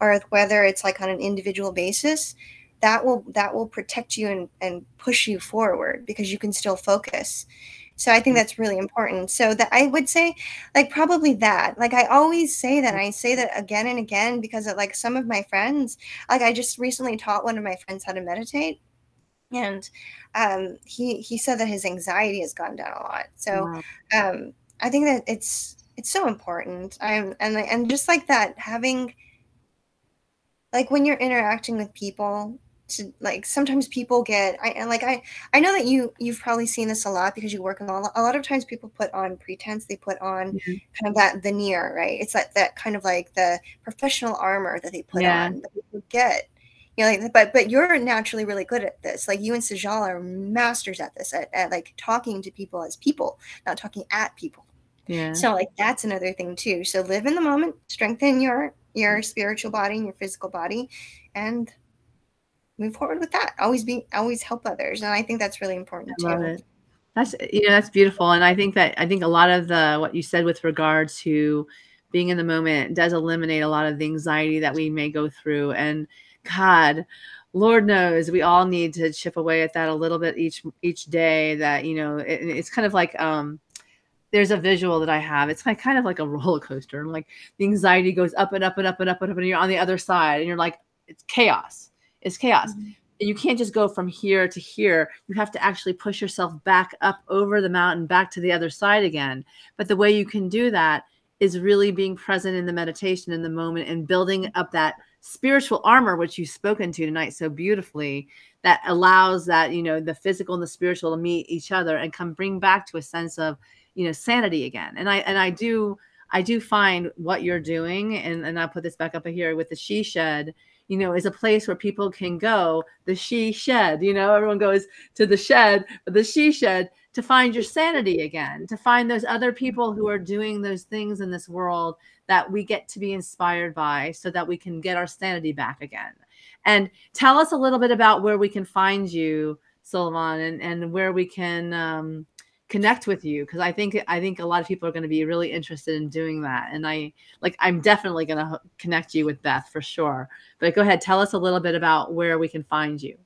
or whether it's like on an individual basis that will that will protect you and, and push you forward because you can still focus so I think mm. that's really important. So that I would say like probably that. Like I always say that. I say that again and again because of, like some of my friends, like I just recently taught one of my friends how to meditate and um, he he said that his anxiety has gone down a lot. So wow. um, I think that it's it's so important. I'm and and just like that having like when you're interacting with people to like sometimes people get I and like I I know that you you've probably seen this a lot because you work in a lot, a lot of times people put on pretense they put on mm-hmm. kind of that veneer right? It's like that kind of like the professional armor that they put yeah. on that people get. You know like but but you're naturally really good at this. Like you and Sajal are masters at this at, at like talking to people as people not talking at people. Yeah. So like that's another thing too. So live in the moment strengthen your your spiritual body and your physical body and move forward with that. Always be, always help others, and I think that's really important I too. That's you know that's beautiful, and I think that I think a lot of the what you said with regards to being in the moment does eliminate a lot of the anxiety that we may go through. And God, Lord knows we all need to chip away at that a little bit each each day. That you know it, it's kind of like um there's a visual that I have. It's like kind of like a roller coaster, and like the anxiety goes up and up and up and up and up, and you're on the other side, and you're like it's chaos is chaos. Mm-hmm. You can't just go from here to here. You have to actually push yourself back up over the mountain, back to the other side again. But the way you can do that is really being present in the meditation in the moment and building up that spiritual armor which you've spoken to tonight so beautifully that allows that you know the physical and the spiritual to meet each other and come bring back to a sense of you know sanity again and i and i do i do find what you're doing and and i'll put this back up here with the she shed you know is a place where people can go the she shed you know everyone goes to the shed but the she shed to find your sanity again to find those other people who are doing those things in this world that we get to be inspired by so that we can get our sanity back again. And tell us a little bit about where we can find you Sullivan and, and where we can um, connect with you because I think I think a lot of people are going to be really interested in doing that. And I like I'm definitely going to connect you with Beth for sure. But go ahead, tell us a little bit about where we can find you.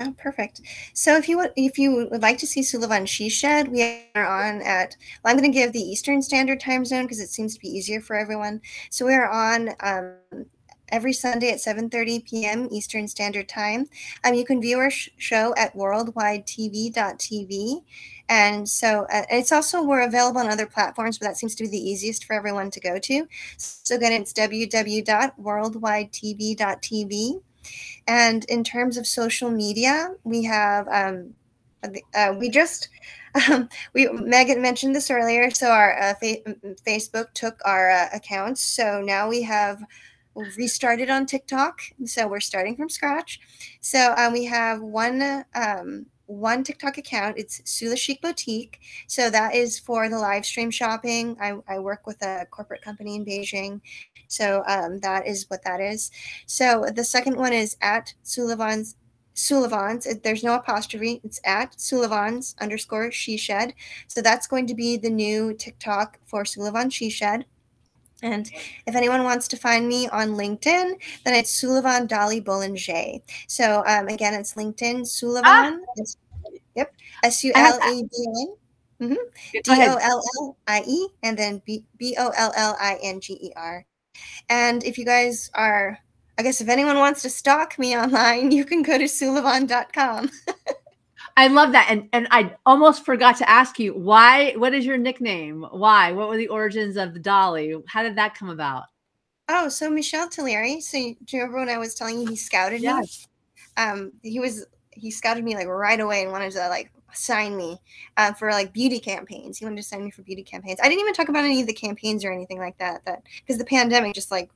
Oh, perfect. So if you would, if you would like to see Sullivan She Shed, we are on at. Well, I'm going to give the Eastern Standard Time Zone because it seems to be easier for everyone. So we are on um, every Sunday at 7:30 p.m. Eastern Standard Time. Um, you can view our sh- show at worldwidetv.tv, and so uh, it's also we're available on other platforms, but that seems to be the easiest for everyone to go to. So again, it's www.worldwidetv.tv. And in terms of social media, we have um, uh, we just um, we Megan mentioned this earlier. So our uh, fa- Facebook took our uh, accounts, so now we have restarted on TikTok. So we're starting from scratch. So um, we have one um, one TikTok account. It's Sula Chic Boutique. So that is for the live stream shopping. I, I work with a corporate company in Beijing. So um, that is what that is. So the second one is at Sullivan's Sullivan's. There's no apostrophe. It's at Sullivan's underscore she shed. So that's going to be the new TikTok for Sullivan She Shed. And if anyone wants to find me on LinkedIn, then it's Sullivan Dollie Bollinger. So um, again, it's LinkedIn Sullivan. Ah. Yep, S U L A B N. Mm-hmm. D O L L I E and then B O L L I N G E R. And if you guys are, I guess if anyone wants to stalk me online, you can go to sullivan.com. I love that. And and I almost forgot to ask you why what is your nickname? Why? What were the origins of the Dolly? How did that come about? Oh, so Michel Tullieri. So do you remember when I was telling you he scouted yes. me? Um he was he scouted me like right away and wanted to like sign me uh, for like beauty campaigns. He wanted to sign me for beauty campaigns. I didn't even talk about any of the campaigns or anything like that. That because the pandemic just like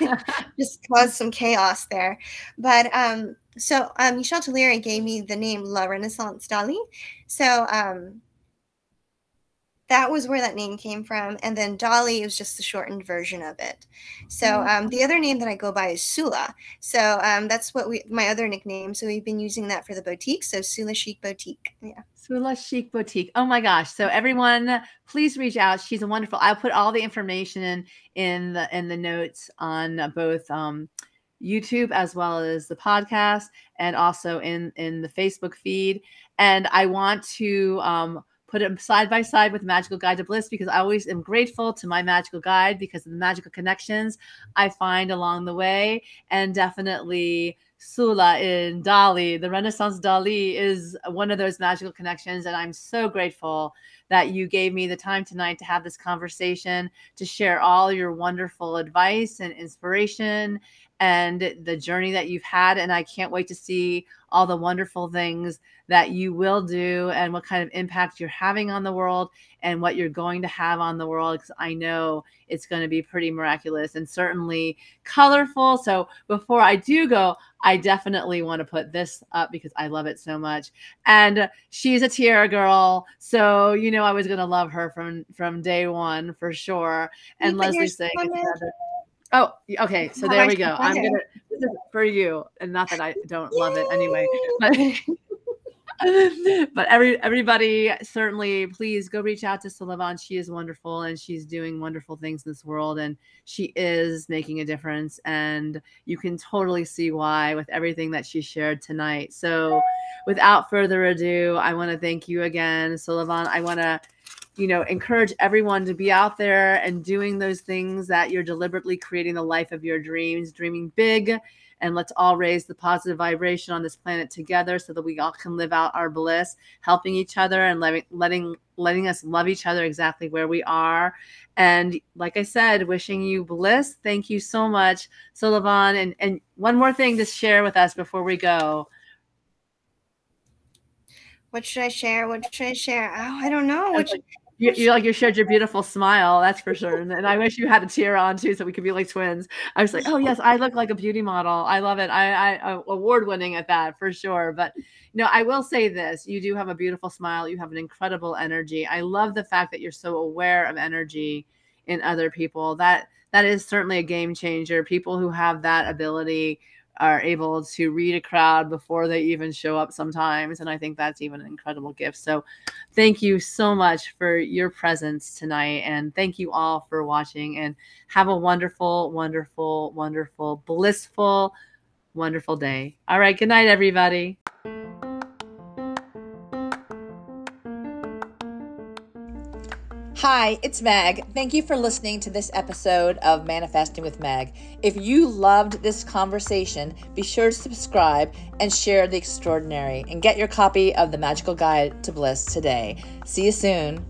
just caused some chaos there. But um, so um, Michel Tullieri gave me the name La Renaissance Dali. So um, that was where that name came from. And then Dolly was just the shortened version of it. So mm-hmm. um, the other name that I go by is Sula. So um, that's what we my other nickname. So we've been using that for the boutique. So Sula Chic Boutique. Yeah. Sula Chic Boutique. Oh my gosh. So everyone, please reach out. She's a wonderful. I'll put all the information in in the in the notes on both um, YouTube as well as the podcast and also in in the Facebook feed. And I want to um, put it side by side with Magical Guide to Bliss because I always am grateful to my magical guide because of the magical connections I find along the way. And definitely Sula in Dali, the Renaissance Dali is one of those magical connections. And I'm so grateful that you gave me the time tonight to have this conversation, to share all your wonderful advice and inspiration and the journey that you've had. And I can't wait to see all the wonderful things that you will do and what kind of impact you're having on the world and what you're going to have on the world. Because I know it's going to be pretty miraculous and certainly colorful. So before I do go, I definitely want to put this up because I love it so much. And she's a Tiara girl, so you know I was going to love her from from day one for sure. And Leslie saying. Oh, okay. So there we go. I'm gonna this is for you, and not that I don't love it anyway. But, but every everybody certainly please go reach out to Sullivan. She is wonderful and she's doing wonderful things in this world and she is making a difference. And you can totally see why with everything that she shared tonight. So without further ado, I want to thank you again, Sullivan. I want to you know, encourage everyone to be out there and doing those things that you're deliberately creating the life of your dreams, dreaming big. And let's all raise the positive vibration on this planet together so that we all can live out our bliss, helping each other and letting letting letting us love each other exactly where we are. And like I said, wishing you bliss. Thank you so much, Sullivan. And and one more thing to share with us before we go what should I share? What should I share? Oh, I don't know. What should, you, you like you shared your beautiful smile, that's for sure. And, and, I wish you had a tear on too, so we could be like twins. I was like, oh yes, I look like a beauty model. I love it. I, I award winning at that for sure. But you know, I will say this: you do have a beautiful smile. You have an incredible energy. I love the fact that you're so aware of energy in other people. That that is certainly a game changer. People who have that ability are able to read a crowd before they even show up sometimes. And I think that's even an incredible gift. So thank you so much for your presence tonight. And thank you all for watching and have a wonderful, wonderful, wonderful, blissful, wonderful day. All right. Good night, everybody. Hi, it's Meg. Thank you for listening to this episode of Manifesting with Meg. If you loved this conversation, be sure to subscribe and share the extraordinary and get your copy of the Magical Guide to Bliss today. See you soon.